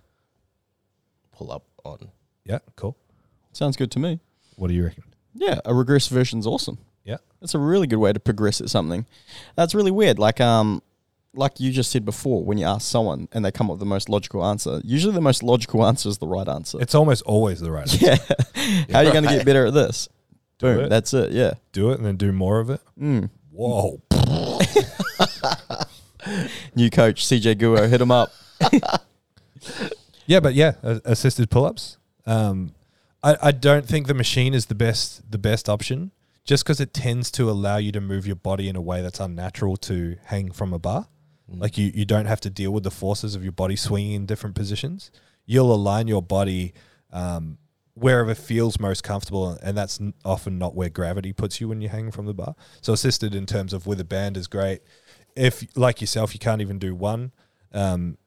pull up on. Yeah, cool. Sounds good to me. What do you reckon? Yeah, a regress version's awesome. Yeah. That's a really good way to progress at something. That's really weird. Like um like you just said before, when you ask someone and they come up with the most logical answer, usually the most logical answer is the right answer. It's almost always the right answer. yeah. How are you going to get better at this? Do Boom. it. That's it. Yeah. Do it and then do more of it. Mm. Whoa. New coach CJ Guo, hit him up. Yeah, but yeah, a- assisted pull-ups. Um, I, I don't think the machine is the best the best option just because it tends to allow you to move your body in a way that's unnatural to hang from a bar. Like you, you don't have to deal with the forces of your body swinging in different positions. You'll align your body um, wherever feels most comfortable, and that's often not where gravity puts you when you're hanging from the bar. So assisted in terms of with a band is great. If like yourself, you can't even do one, um,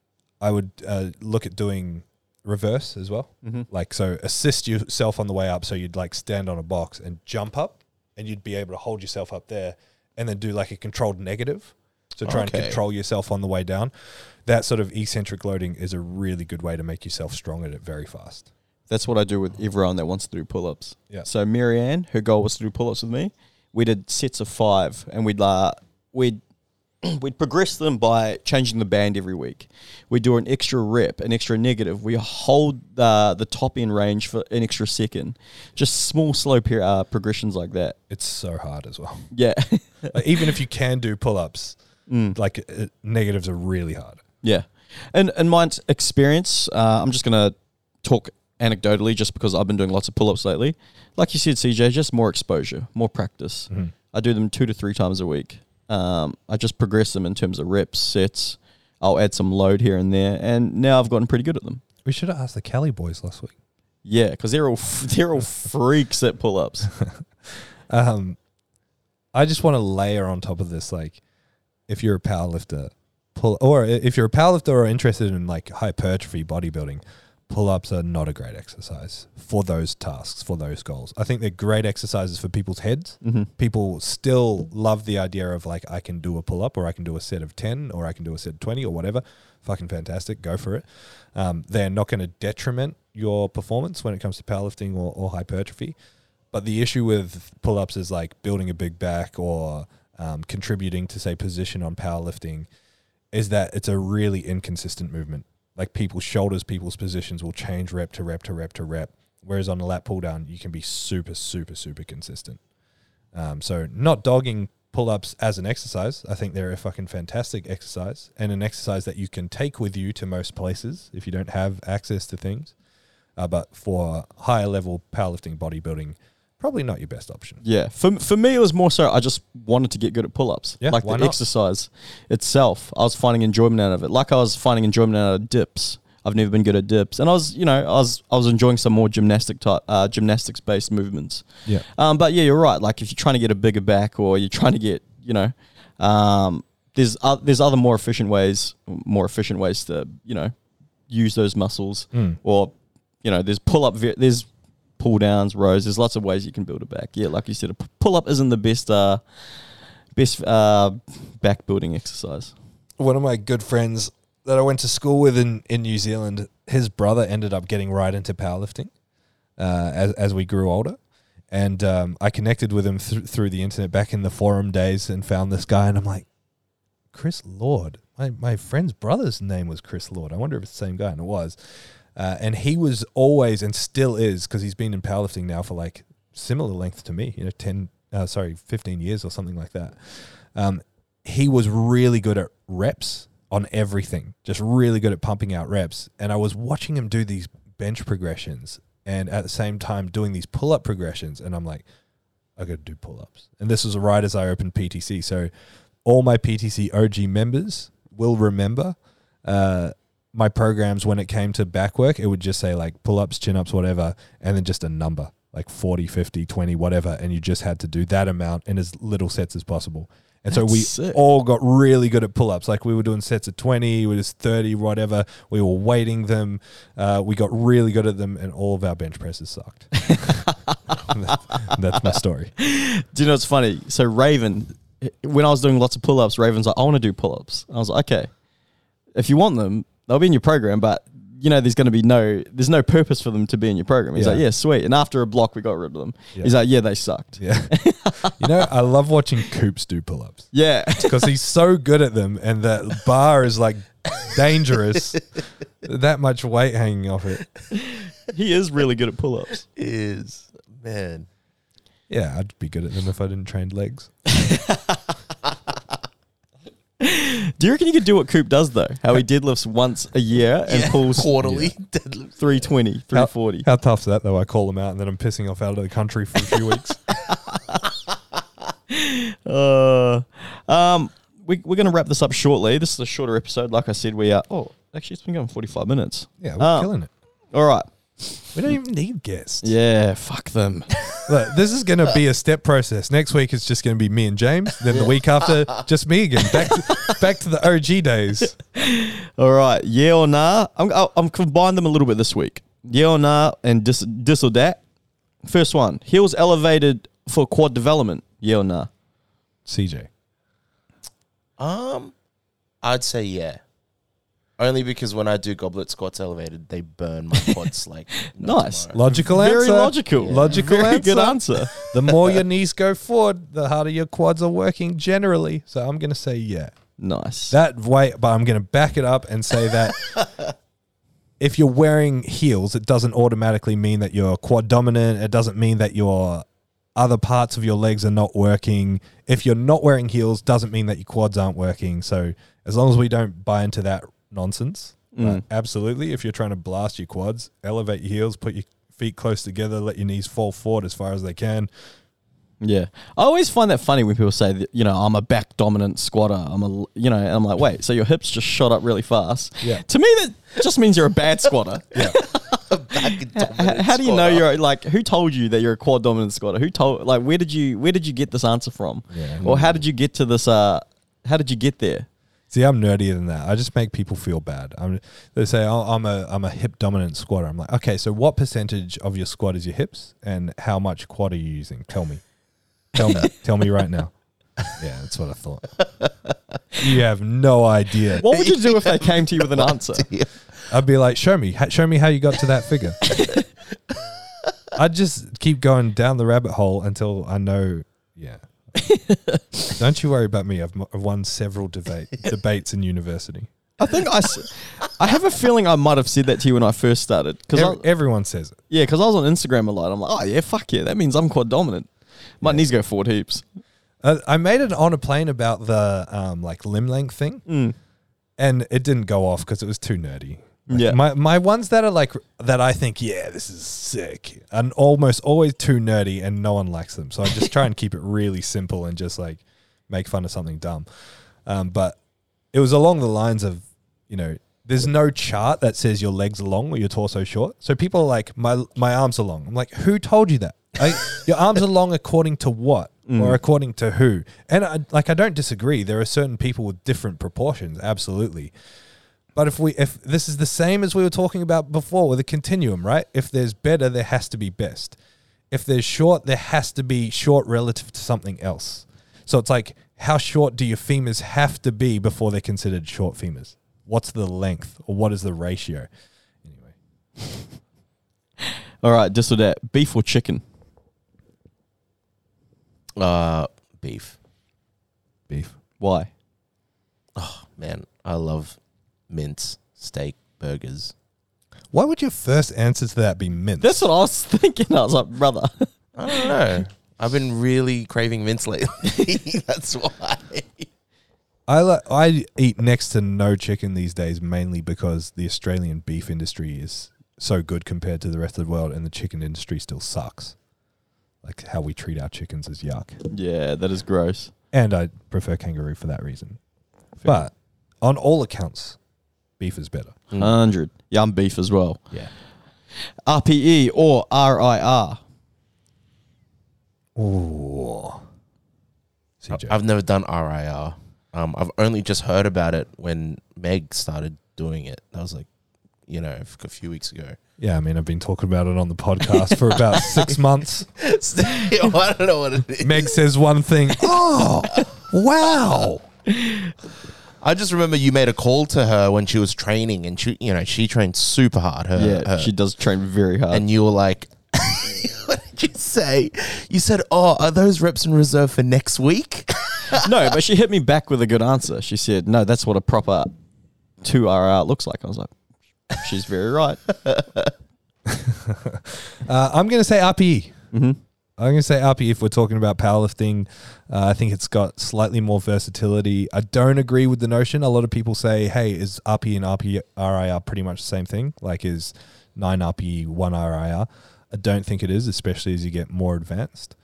I would uh, look at doing reverse as well. Mm-hmm. Like so, assist yourself on the way up. So you'd like stand on a box and jump up, and you'd be able to hold yourself up there, and then do like a controlled negative. So try Okay. and control yourself on the way down. That sort of eccentric loading is a really good way to make yourself strong at it very fast. That's what I do with everyone that wants to do pull ups. Yeah. So Marianne, her goal was to do pull ups with me. We did sets of five, and we'd uh, we'd we'd progress them by changing the band every week. We'd do an extra rep, an extra negative. We hold the the top end range for an extra second. Just small, slow per, uh, progressions like that. It's so hard as well. Yeah, Like, even if you can do pull ups, Mm. like uh, negatives are really hard. yeah. And and my experience, uh, I'm just gonna talk anecdotally, just because I've been doing lots of pull ups lately. Like you said, CJ, just more exposure, more practice. Mm-hmm. I do them two to three times a week. Um, I just progress them in terms of reps, sets. I'll add some load here and there, and now I've gotten pretty good at them. We should have asked the Cali boys last week. Yeah, because they're all they're all freaks at pull ups. Um, I just want to layer on top of this, like, if you're a power lifter, pull, or if you're a power lifter or interested in like hypertrophy bodybuilding, pull ups are not a great exercise for those tasks, for those goals. I think they're great exercises for people's heads. hmm People still love the idea of like, I can do a pull up, or I can do a set of 10, or I can do a set of 20, or whatever. Fucking fantastic. Go for it. Um, they're not going to detriment your performance when it comes to powerlifting or, or hypertrophy. But the issue with pull ups is like building a big back or um, contributing to, say, position on powerlifting is that it's a really inconsistent movement. Like people's shoulders, people's positions will change rep to rep to rep to rep. Whereas on a lat pull down, you can be super, super, super consistent. Um, so not dogging pull ups as an exercise. I think they're a fucking fantastic exercise and an exercise that you can take with you to most places if you don't have access to things. Uh, but for higher level powerlifting, bodybuilding, probably not your best option. Yeah, for for me it was more so I just wanted to get good at pull ups. Yeah, like the not? exercise itself. I was finding enjoyment out of it. Like I was finding enjoyment out of dips. I've never been good at dips, and I was, you know, I was, I was enjoying some more gymnastic type, uh, gymnastics based movements. Yeah. Um, but yeah, you're right. Like if you're trying to get a bigger back, or you're trying to get, you know, um, there's uh, there's other more efficient ways, more efficient ways to, you know, use those muscles, Mm. or, you know, there's pull up, there's pull downs, rows. There's lots of ways you can build it back. Yeah, like you said, a pull up isn't the best, uh, best uh, back building exercise. one of my good friends that I went to school with in, in New Zealand, his brother ended up getting right into powerlifting uh, as, as we grew older. And um, I connected with him thr through the internet back in the forum days and found this guy. And I'm like, Chris Lord. My, my friend's brother's name was Chris Lord. I wonder if it's the same guy. And it was. Uh, and he was always and still is because he's been in powerlifting now for like similar length to me, you know, 10, uh, sorry, 15 years or something like that. Um, he was really good at reps on everything, just really good at pumping out reps. And I was watching him do these bench progressions and at the same time doing these pull up progressions. And I'm like, I got to do pull ups. And this was right as I opened PTC. So all my PTC OG members will remember uh, my programs when it came to back work. It would just say like pull ups, chin ups, whatever, and then just a number like 40, 50, 20, whatever. And you just had to do that amount in as little sets as possible. And so we sick. all got really good at pull ups. Like we were doing sets of 20, we was 30, whatever. We were weighting them. Uh, we got really good at them, and all of our bench presses sucked. That's my story. Do you know what's funny? So Raven, when I was doing lots of pull ups, Raven's like, I want to do pull ups. I was like, okay, if you want them, they'll be in your program, but you know, there's going to be no, there's no purpose for them to be in your program. He's Yeah. like, yeah, sweet. And after a block, we got rid of them. Yeah. He's like, yeah, they sucked. Yeah. you know, I love watching Coops do pull ups Yeah. because he's so good at them, and that bar is like dangerous. that much weight hanging off it. he is really good at pull ups. Is man. Yeah, I'd be good at them if I didn't train legs. Do you reckon you could do what Coop does though? How he deadlifts once a year and Yeah, pulls quarterly deadlift. 320, 340. How tough's that though? I call them out and then I'm pissing off out of the country for a few weeks. Uh, um, we, we're going to wrap this up shortly. This is a shorter episode. Like I said, we are. Oh, actually, it's been going 45 minutes. Yeah, we're Um, killing it. All right. We don't even need guests. Yeah, fuck them. Look, this is going to be a step process. Next week it's just going to be me and James. Then the week after, just me again. Back to, back to the OG days. All right. Yeah or nah? I'm, I'll, I'm combine them a little bit this week. Yeah or nah and dis, dis or that. First one. Heels elevated for quad development. Yeah or nah? CJ. Um, I'd say yeah. Only because when I do goblet squats elevated, they burn my quads like no Nice. tomorrow. Logical Very answer. logical. Logical Very answer. good answer. The more your knees go forward, the harder your quads are working generally. So I'm going to say yeah. nice. That way, but I'm going to back it up and say that if you're wearing heels, it doesn't automatically mean that you're quad dominant. It doesn't mean that your other parts of your legs are not working. If you're not wearing heels, doesn't mean that your quads aren't working. So as long as we don't buy into that nonsense, Mm. absolutely. If you're trying to blast your quads, elevate your heels, put your feet close together, let your knees fall forward as far as they can. Yeah, I always find that funny when people say that you know I'm a back dominant squatter. I'm a you know, and I'm like, wait, so your hips just shot up really fast? Yeah. To me, that just means you're a bad squatter. Yeah. Back in H- dominant How do you know you're like? Who told you that you're a quad dominant squatter? Who told? Like, where did you where did you get this answer from? Yeah. Or how did you get to this? Uh, how did you get there? See, I'm nerdier than that. I just make people feel bad. I'm, they say oh, I'm a I'm a hip dominant squatter. I'm like, okay, so what percentage of your squat is your hips, and how much quad are you using? Tell me, tell me, tell me right now. Yeah, that's what I thought. You have no idea. What would you do if they came to you with an answer? I'd be like, show me, show me how you got to that figure. I'd just keep going down the rabbit hole until I know. Yeah. Don't you worry about me. I've, mo- I've won several debate debates in university. I think I, s- I have a feeling I might have said that to you when I first started because Ev- everyone says it. yeah, because I was on Instagram a lot. I'm like, oh yeah, fuck yeah, that means I'm quad dominant. My knees go forward heaps. Uh, I made it on a plane about the um, like limb length thing, Mm. and it didn't go off because it was too nerdy. Like, Yeah. my my ones that are like that I think yeah this is sick and almost always too nerdy and no one likes them. So I just try and keep it really simple and just like make fun of something dumb. Um, but it was along the lines of you know there's no chart that says your legs are long or your torso short. So people are like my my arms are long. I'm like who told you that? I, your arms are long according to what? Or according to who? And I, like I don't disagree. There are certain people with different proportions, absolutely. But if we if this is the same as we were talking about before with a continuum, right? If there's better, there has to be best. If there's short, there has to be short relative to something else. So it's like how short do your femurs have to be before they're considered short femurs? What's the length or what is the ratio? Anyway. All right, just so that beef or chicken. Uh, beef. Beef. Why? Oh man, I love mince, steak, burgers. Why would your first answer to that be mince? That's what I was thinking. I was like, brother. I don't know. I've been really craving mince lately. That's why. I li- I eat next to no chicken these days, mainly because the Australian beef industry is so good compared to the rest of the world, and the chicken industry still sucks. Like how we treat our chickens is yuck, Yeah, that is gross. and I prefer kangaroo for that reason. But on all accounts, beef is better. Hundred. Yeah, I'm beef as well. Yeah. RPE or RIR. Ooh, CJ. I've never done RIR. Um, I've only just heard about it when Meg started doing it. That was like, you know, a few weeks ago. yeah, I mean, I've been talking about it on the podcast for about six months. Still, I don't know what it is. Meg says one thing. Oh, wow. I just remember you made a call to her when she was training, and she, you know, she trained super hard. Her, Yeah, her- she does train very hard. and you were like, "What did you say?" You said, "Oh, are those reps in reserve for next week?" no, but she hit me back with a good answer. She said, "No, that's what a proper two RIR looks like." I was like, "She's very right." Uh, I'm going to say RPE. hmm I'm going to say RPE if we're talking about powerlifting. Uh, I think it's got slightly more versatility. I don't agree with the notion. A lot of people say, hey, is RPE and RPE RIR pretty much the same thing? Like, is 9 RPE, 1 RIR? I don't think it is, especially as you get more advanced.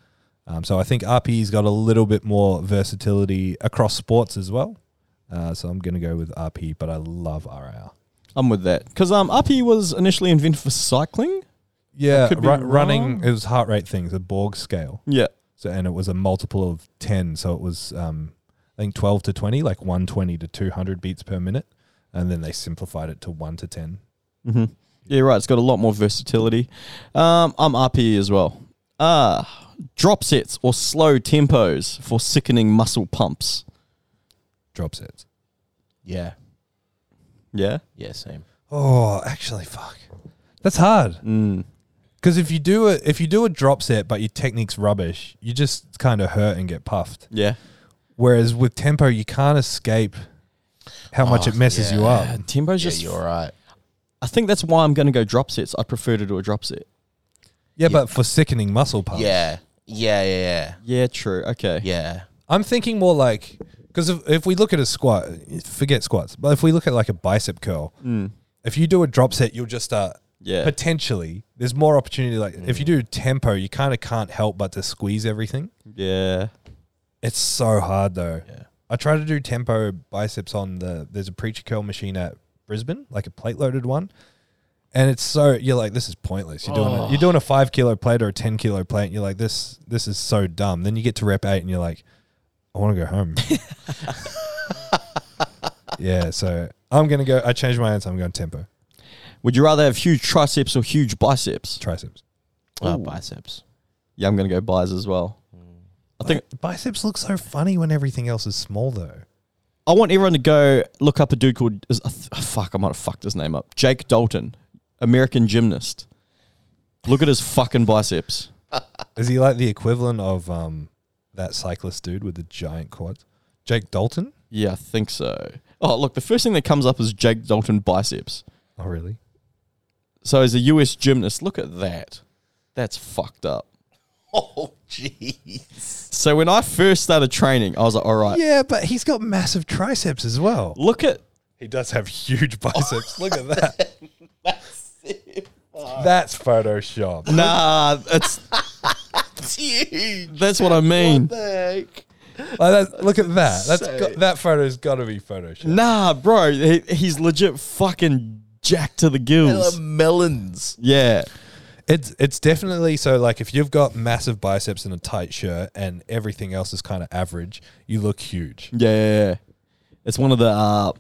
Um, so I think RPE's got a little bit more versatility across sports as well. Uh, so I'm going to go with RPE, but I love RIR. I'm with that because um, RPE was initially invented for cycling. Yeah, could be ru- running. wrong. It was heart rate things, a Borg scale. Yeah. So and it was a multiple of ten. So it was um, I think twelve to twenty, like one twenty to two hundred beats per minute, and then they simplified it to one to ten. Mm-hmm. Yeah, right. It's got a lot more versatility. Um, I'm RPE as well. Ah, drop sets or slow tempos for sickening muscle pumps. Drop sets. Yeah. Yeah. Yeah, same. Oh, actually, fuck. That's hard. Mm. Because if you do a if you do a drop set but your technique's rubbish, you just kind of hurt and get puffed. Yeah. Whereas with tempo, you can't escape how much Oh, it messes you up. Tempo's Yeah, just. you're right. I think that's why I'm going to go drop sets. I prefer to do a drop set. Yeah, Yeah. but for sickening muscle pumps. Yeah. Yeah, yeah, Yeah. True. Okay. yeah. Yeah. I'm thinking more like because if, if we look at a squat, forget squats, but if we look at like a bicep curl, Mm. if you do a drop set, you'll just start Yeah. potentially. There's more opportunity. Like if you mm. do tempo, you kind of can't help but to squeeze everything. yeah. It's so hard though. Yeah. I try to do tempo biceps on the. There's a preacher curl machine at Brisbane, like a plate loaded one, and it's so you're like this is pointless. You're doing a, you're oh. doing a five kilo plate or a ten kilo plate, and you're like this this is so dumb. Then you get to rep eight, and you're like, I want to go home. yeah, so I'm gonna go. I changed my answer. I'm going tempo Would you rather have huge triceps or huge biceps? triceps. Uh, Ooh. biceps. Yeah, I'm going to go bis as well. I think biceps look so funny when everything else is small though. I want everyone to go look up a dude called is- uh, fuck. I might have fucked his name up. Jake Dalton, American gymnast. Look at his fucking biceps. Is he like the equivalent of um that cyclist dude with the giant quads? Jake Dalton? Yeah, I think so. Oh, look, the first thing that comes up is Jake Dalton biceps. Oh really? So as a US gymnast, look at that. That's fucked up. Oh, jeez. So when I first started training, I was like, all right, Yeah, but he's got massive triceps as well. look at He does have huge biceps. Look at that. That's Photoshop. nah, it's It's huge. that's what I mean. What the heck? Like that, look at that. That's So- got, that photo's got to be Photoshop. Nah, bro, he, he's legit fucking jacked to the gills. melons. Yeah. It's it's definitely so. Like if you've got massive biceps and a tight shirt and everything else is kind of average, you look huge. Yeah, yeah, yeah. It's one of the uh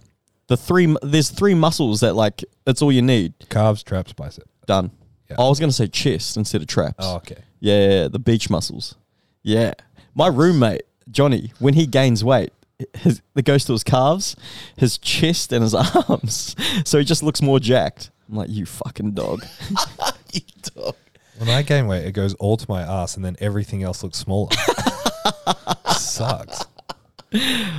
the three mu- there's three muscles that like it's all you need. Calves, traps, bicep. Done. Yeah. I was gonna say chest instead of traps. Oh, okay. Yeah, yeah, yeah, the beach muscles. Yeah. My roommate, Johnny, when he gains weight, his, it goes to his calves, his chest, and his arms. So he just looks more jacked. I'm like, you fucking dog. You dog. When I gain weight, it goes all to my ass, and then everything else looks smaller. Sucks.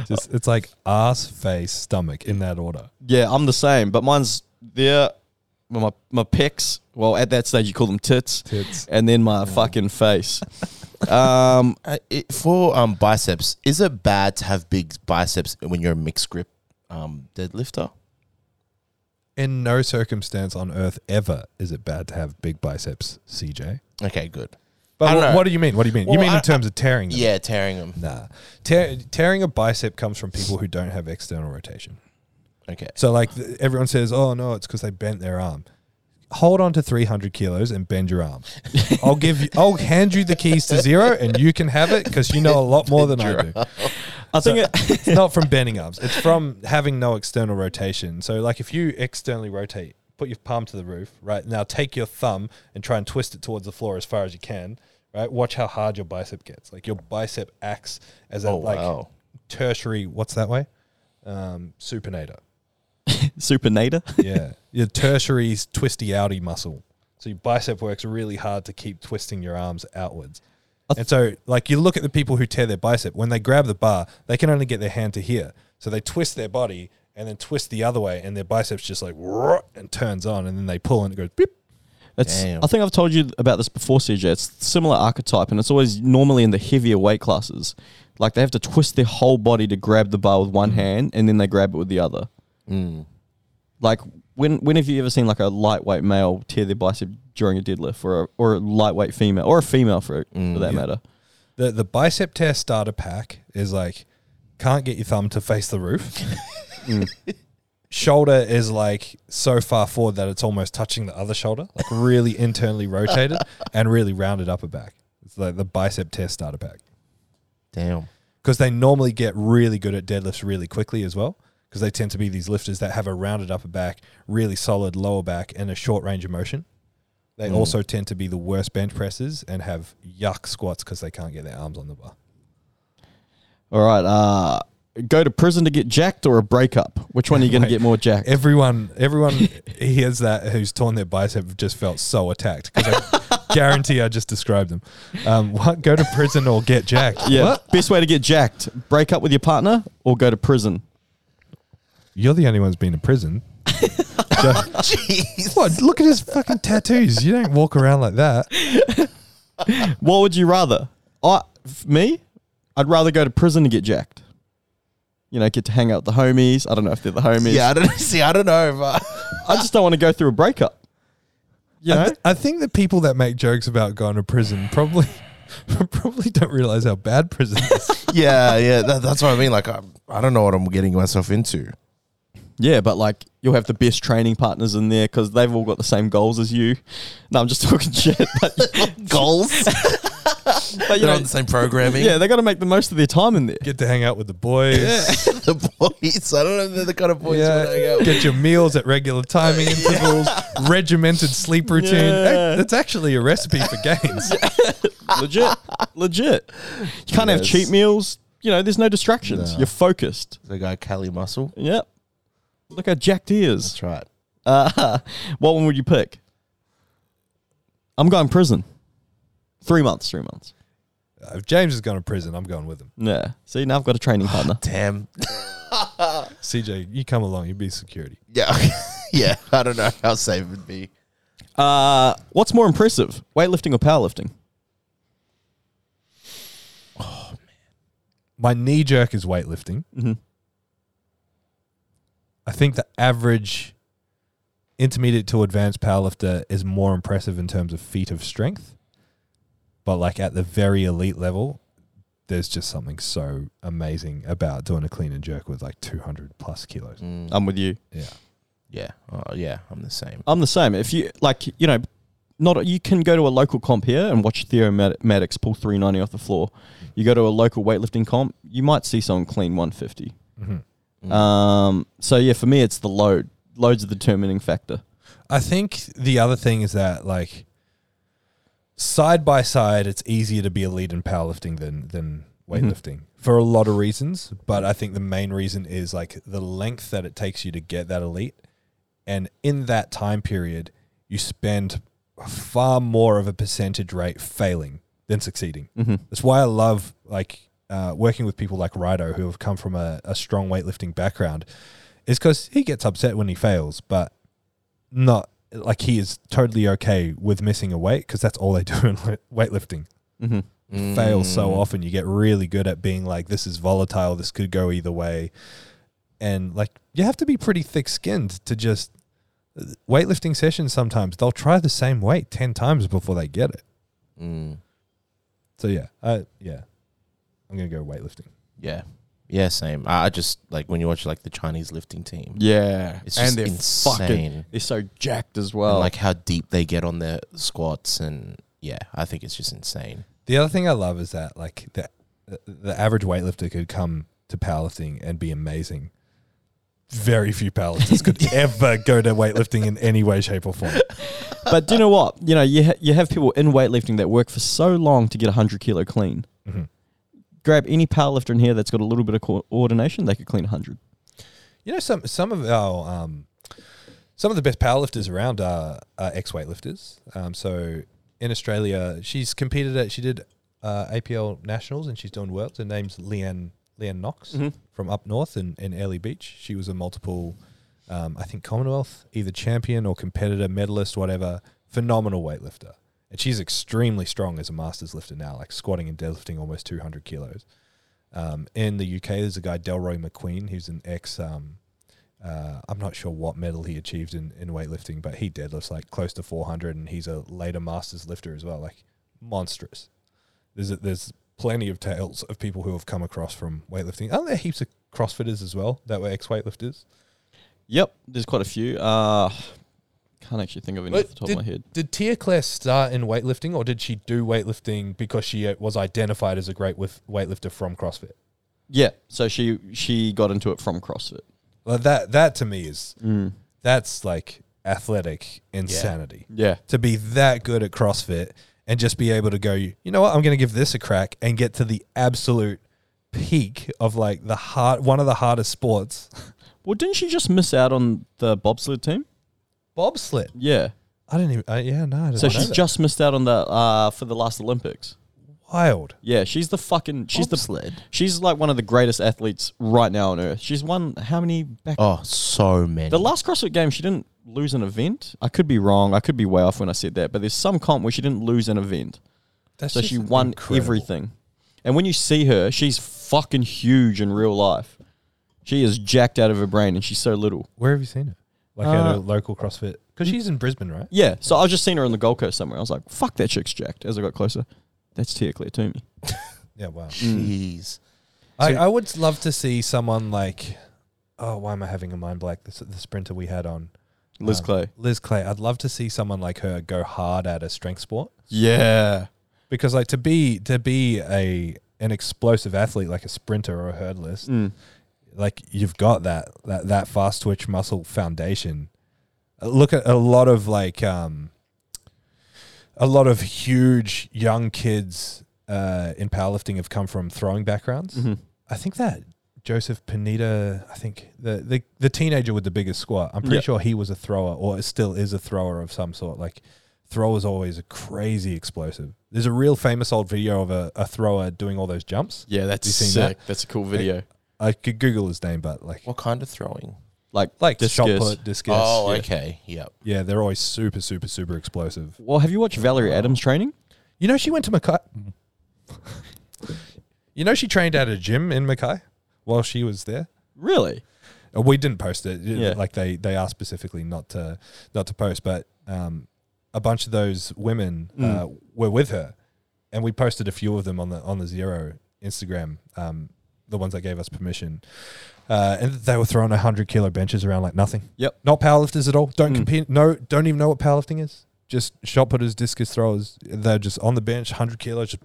Just it's like ass, face, stomach in that order. yeah, I'm the same, but mine's there. My my pecs. Well, at that stage, you call them tits, Tits. and then my fucking face. Um, Uh, it, for um biceps, is it bad to have big biceps when you're a mixed grip um deadlifter? In no circumstance on earth ever is it bad to have big biceps, CJ. Okay, good. But I what, what do you mean? What do you mean? you mean I- in terms of tearing them? Yeah, tearing them. Nah. Tear, tearing a bicep comes from people who don't have external rotation. Okay. So, like, th- everyone says, oh, no, it's because they bent their arm. Hold on to 300 kilos and bend your arm. I'll give you, I'll hand you the keys to zero and you can have it because you know a lot more than I do. I think it, It's not from bending arms, it's from having no external rotation. So, like, if you externally rotate, put your palm to the roof, right? Now take your thumb and try and twist it towards the floor as far as you can, right? Watch how hard your bicep gets. Like, your bicep acts as a, Oh, like, wow. tertiary, what's that way? Um, supinator. supinator. Yeah. your tertiary twisty outy muscle. So your bicep works really hard to keep twisting your arms outwards. And so, like, you look at the people who tear their bicep, when they grab the bar, they can only get their hand to here. So they twist their body and then twist the other way, and their biceps just like "Whoa," and turns on, and then they pull and it goes beep. It's. Damn. I think I've told you about this before, CJ. It's similar archetype, and it's always normally in the heavier weight classes. Like they have to twist their whole body to grab the bar with one mm-hmm. hand, and then they grab it with the other. Mm. Like when when have you ever seen like a lightweight male tear their bicep during a deadlift, or a, or a lightweight female, or a female for for that Yeah. matter? the the bicep tear starter pack is like can't get your thumb to face the roof. Shoulder is like so far forward that it's almost touching the other shoulder, like really internally rotated and really rounded upper back. It's like the bicep tear starter pack Damn. because they normally get really good at deadlifts really quickly as well. Because they tend to be these lifters that have a rounded upper back, really solid lower back, and a short range of motion. They Mm. also tend to be the worst bench presses and have yuck squats because they can't get their arms on the bar. All right. Uh, go to prison to get jacked or a breakup? Which one are you going to get more jacked? Everyone, everyone hears that who's torn their bicep just felt so attacked because I guarantee I just described them. Um, what? Go to prison or get jacked? yeah. What? Best way to get jacked: break up with your partner or go to prison. You're the only one who's been in prison. Oh, jeez. what? Look at his fucking tattoos. You don't walk around like that. What would you rather? I, f- me, I'd rather go to prison to get jacked. You know, get to hang out with the homies. I don't know if they're the homies. Yeah, I don't see. I don't know. But I just don't want to go through a breakup. You I, know, th- I think the people that make jokes about going to prison probably probably don't realize how bad prison is. yeah, yeah, that, that's what I mean. Like, I, I don't know what I'm getting myself into. Yeah, but like you'll have the best training partners in there because they've all got the same goals as you. No, I'm just talking shit. But, Goals. but you They're know, on the same programming. yeah, they got to make the most of their time in there. Get to hang out with the boys. the boys. I don't know. if They're the kind of boys you want to hang out with. Get your meals at regular timing intervals, regimented sleep routine. Yeah. Hey, That's actually a recipe for gains. legit, legit. You can't have Yes. cheat meals. You know, there's no distractions. No. You're focused. The guy Cali Muscle. Yep. Look how jacked he is. That's right. Uh, what one would you pick? I'm going prison. Three months. Three months. Uh, if James is going to prison, I'm going with him. Yeah. See, now I've got a training partner. Damn. CJ, you come along, you be security. Yeah. yeah. I don't know how safe it would be. Uh, what's more impressive, weightlifting or powerlifting? Oh man. My knee jerk is weightlifting. Mhm. I think the average intermediate to advanced powerlifter is more impressive in terms of feet of strength. But like at the very elite level, there's just something so amazing about doing a clean and jerk with like 200 plus kilos. Mm. I'm with you. Yeah. yeah. Oh, yeah. I'm the same. I'm the same. If you like, you know, not you can go to a local comp here and watch Theo Mad- Maddox pull 390 off the floor. You go to a local weightlifting comp, you might see someone clean 150. hmm Mm. Um, so yeah, for me, it's the load. Load's the determining factor. I think the other thing is that like side by side, it's easier to be elite in powerlifting than than weightlifting for a lot of reasons. But I think the main reason is like the length that it takes you to get that elite, and in that time period, you spend far more of a percentage rate failing than succeeding. Mm-hmm. That's why I love like uh, working with people like Rido who have come from a, a strong weightlifting background, is because he gets upset when he fails, but not like he is totally okay with missing a weight because that's all they do in weightlifting. Mm-hmm. Fail so Mm. often, you get really good at being like, this is volatile, this could go either way, and like you have to be pretty thick skinned to just weightlifting sessions. Sometimes they'll try the same weight ten times before they get it. Mm. So yeah, I yeah, I'm gonna go weightlifting. Yeah. Yeah, same. I I just like when you watch like the Chinese lifting team. Yeah, It's just and they're insane. fucking. They're so jacked as well. and like how deep they get on their squats and yeah, I think it's just insane. The other thing I love is that like the the average weightlifter could come to powerlifting and be amazing. Very few powerlifters could ever go to weightlifting in any way, shape, or form. but do you know what? You know, you ha- you have people in weightlifting that work for so long to get a hundred kilo clean. Mhm. Grab any powerlifter in here that's got a little bit of coordination, they could clean hundred. You know, some some of our um, some of the best powerlifters around are, are ex weightlifters. Um, so in Australia, she's competed at she did uh, APL nationals and she's doing worlds. Her name's Leanne Leanne Knox Mhm. from up north in in Airlie Beach. She was a multiple, um, I think Commonwealth either champion or competitor, medalist, whatever. Phenomenal weightlifter, and she's extremely strong as a masters lifter now, like squatting and deadlifting almost two hundred kilos. Um, in the UK, there's a guy Delroy McQueen, who's an ex. Um, uh, I'm not sure what medal he achieved in, in weightlifting, but he deadlifts like close to 400, and he's a later masters lifter as well, like monstrous. There's a, there's plenty of tales of people who have come across from weightlifting. Aren't there heaps of CrossFitters as well that were ex weightlifters? Yep, there's quite a few. Uh, can't actually think of any off the top did, of my head. Did Tia-Clair start in weightlifting, or did she do weightlifting because she uh, was identified as a great with weightlifter from CrossFit? Yeah, so she she got into it from CrossFit. Well, that that to me is that's like athletic insanity. Yeah, To be that good at CrossFit and just be able to go, you know what, I'm going to give this a crack and get to the absolute peak of like the hard one of the hardest sports, well, didn't she just miss out on the bobsled team? Bobsled. Yeah, I didn't even. Uh, yeah, no. I didn't so know she's that. just missed out on the uh for the last Olympics. wild. Yeah, she's the fucking she's Bobsled? the she's like one of the greatest athletes right now on earth. She's won how many back Oh, so many. The last CrossFit game, she didn't lose an event. I could be wrong. I could be way off when I said that, but there's some comp where she didn't lose an event. That's So just she won incredible. everything. And when you see her, she's fucking huge in real life. She is jacked out of her brain and she's so little. Where have you seen her? Like at Uh, a local CrossFit? Because she's in Brisbane, right? Yeah. So I was just seeing her on the Gold Coast somewhere. I was like, fuck, that chick's jacked. As I got closer, that's Tia-Clair Toomey. Yeah, wow. Jeez. I, I would love to see someone like, oh, why am I having a mind blank? The, the sprinter we had on Liz um, Clay. Liz Clay. I'd love to see someone like her go hard at a strength sport Yeah. because, like, to be to be a an explosive athlete like a sprinter or a hurdlist, Mm. Like you've got that that that fast twitch muscle foundation. Uh, Look at a lot of like um, a lot of huge young kids uh, in powerlifting have come from throwing backgrounds. Mhm. I think that Joseph Panita, I think the, the the teenager with the biggest squat, I'm pretty Yeah. sure he was a thrower or still is a thrower of some sort. Like throwers always a crazy explosive. There's a real famous old video of a, a thrower doing all those jumps. Yeah, that's sick. that? That's a cool video. I could Google his name, but like What kind of throwing? Like, like shot discus. put, discus. oh, yeah. okay. Yep. Yeah, they're always super, super, super explosive. Well, have you watched Valerie Adams training? You know, she went to Mackay. you know, she trained at a gym in Mackay while she was there. Really? Uh, We didn't post it. It- Yeah. Like they they asked specifically not to not to post, but um, a bunch of those women uh, were with her, and we posted a few of them on the on the zero Instagram. Um, the ones that gave us permission, uh, and they were throwing hundred kilo benches around like nothing. Yep. Not powerlifters at all. Don't Mm. compete. No, don't even know what powerlifting is. Just shot putters, discus throwers. They're just on the bench, hundred kilos. Just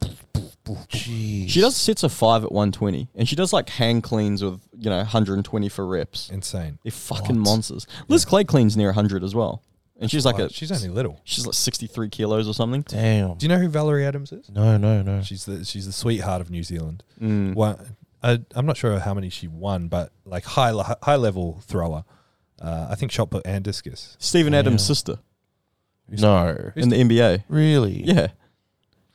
Jeez. She does sets of five at 120, and she does like hang cleans with you know 120 for reps. insane. They're fucking monsters. Liz Clay cleans near 100 as well, and she's like Oh, a she's only little. she's like 63 kilos or something. Damn. Do you know who Valerie Adams is? No, no, no. She's the she's the sweetheart of New Zealand. Mm. One, I, I'm not sure how many she won, but like high high level thrower. Uh, I think shot put and discus. Steven Adams' Yeah. sister No. in the NBA. Really? Yeah,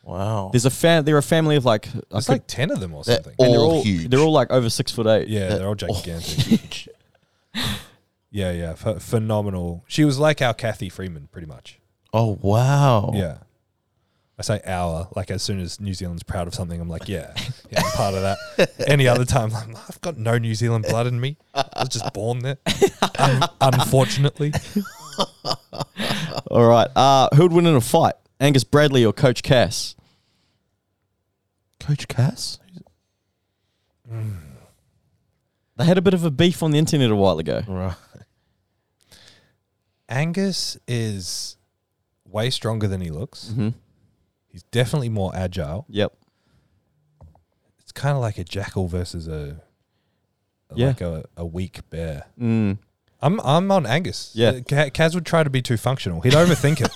Wow. there's a fan. They're a family of like I There's like ten of them or They're something. all- and they're all huge. they're all like over six foot eight. yeah, They're they're all all gigantic. yeah, yeah, ph- phenomenal. She was like our Cathy Freeman, pretty much. oh wow. Yeah. Say our, like as soon as New Zealand's proud of something, I'm like, yeah, yeah, I'm part of that. Any other time, I'm like, I've got no New Zealand blood in me. I was just born there. Un- unfortunately. All right, uh, who would win in a fight? Angus Bradley or Coach Cass? Coach Cass. They had a bit of a beef on the internet a while ago. Right. Angus is way stronger than he looks. hmm He's definitely more agile. Yep. It's kind of like a jackal versus a, Yeah. like a, a weak bear. Mm. I'm I'm on Angus. Yeah. Uh, Kaz would try to be too functional. He'd overthink it.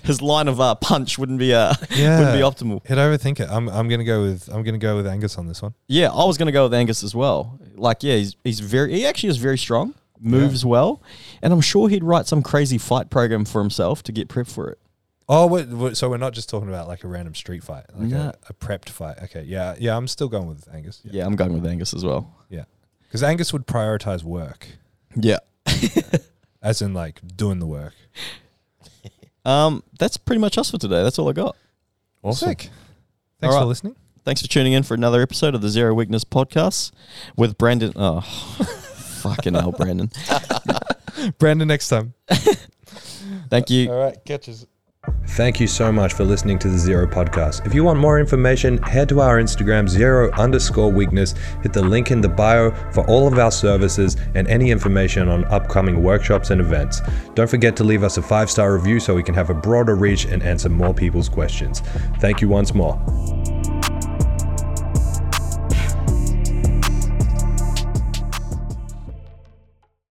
His line of uh, punch wouldn't be uh, Yeah. wouldn't be optimal. He'd overthink it. I'm I'm gonna go with I'm gonna go with Angus on this one. Yeah, I was going to go with Angus as well. Like, yeah, he's, he's very, he actually is very strong, moves well, and I'm sure he'd write some crazy fight program for himself to get prepped for it. Oh, wait, wait, so we're not just talking about like a random street fight, like Nah. a, a prepped fight. Okay, yeah, yeah. I'm still going with Angus. Yeah, I'm going with Angus as well. yeah, because Angus would prioritize work, Yeah. as in like doing the work. Um, that's pretty much us for today. That's all I got. Awesome. Sick. Thanks All for listening. Thanks for tuning in for another episode of the Zero Weakness Podcast with Brandon. Oh, fucking hell, Brandon. Brandon, next time. Thank you. All right, catches. Thank you so much for listening to the Zero Podcast. If you want more information, head to our Instagram, zero underscore weakness. Hit the link in the bio for all of our services and any information on upcoming workshops and events. Don't forget to leave us a five star review so we can have a broader reach and answer more people's questions. Thank you once more.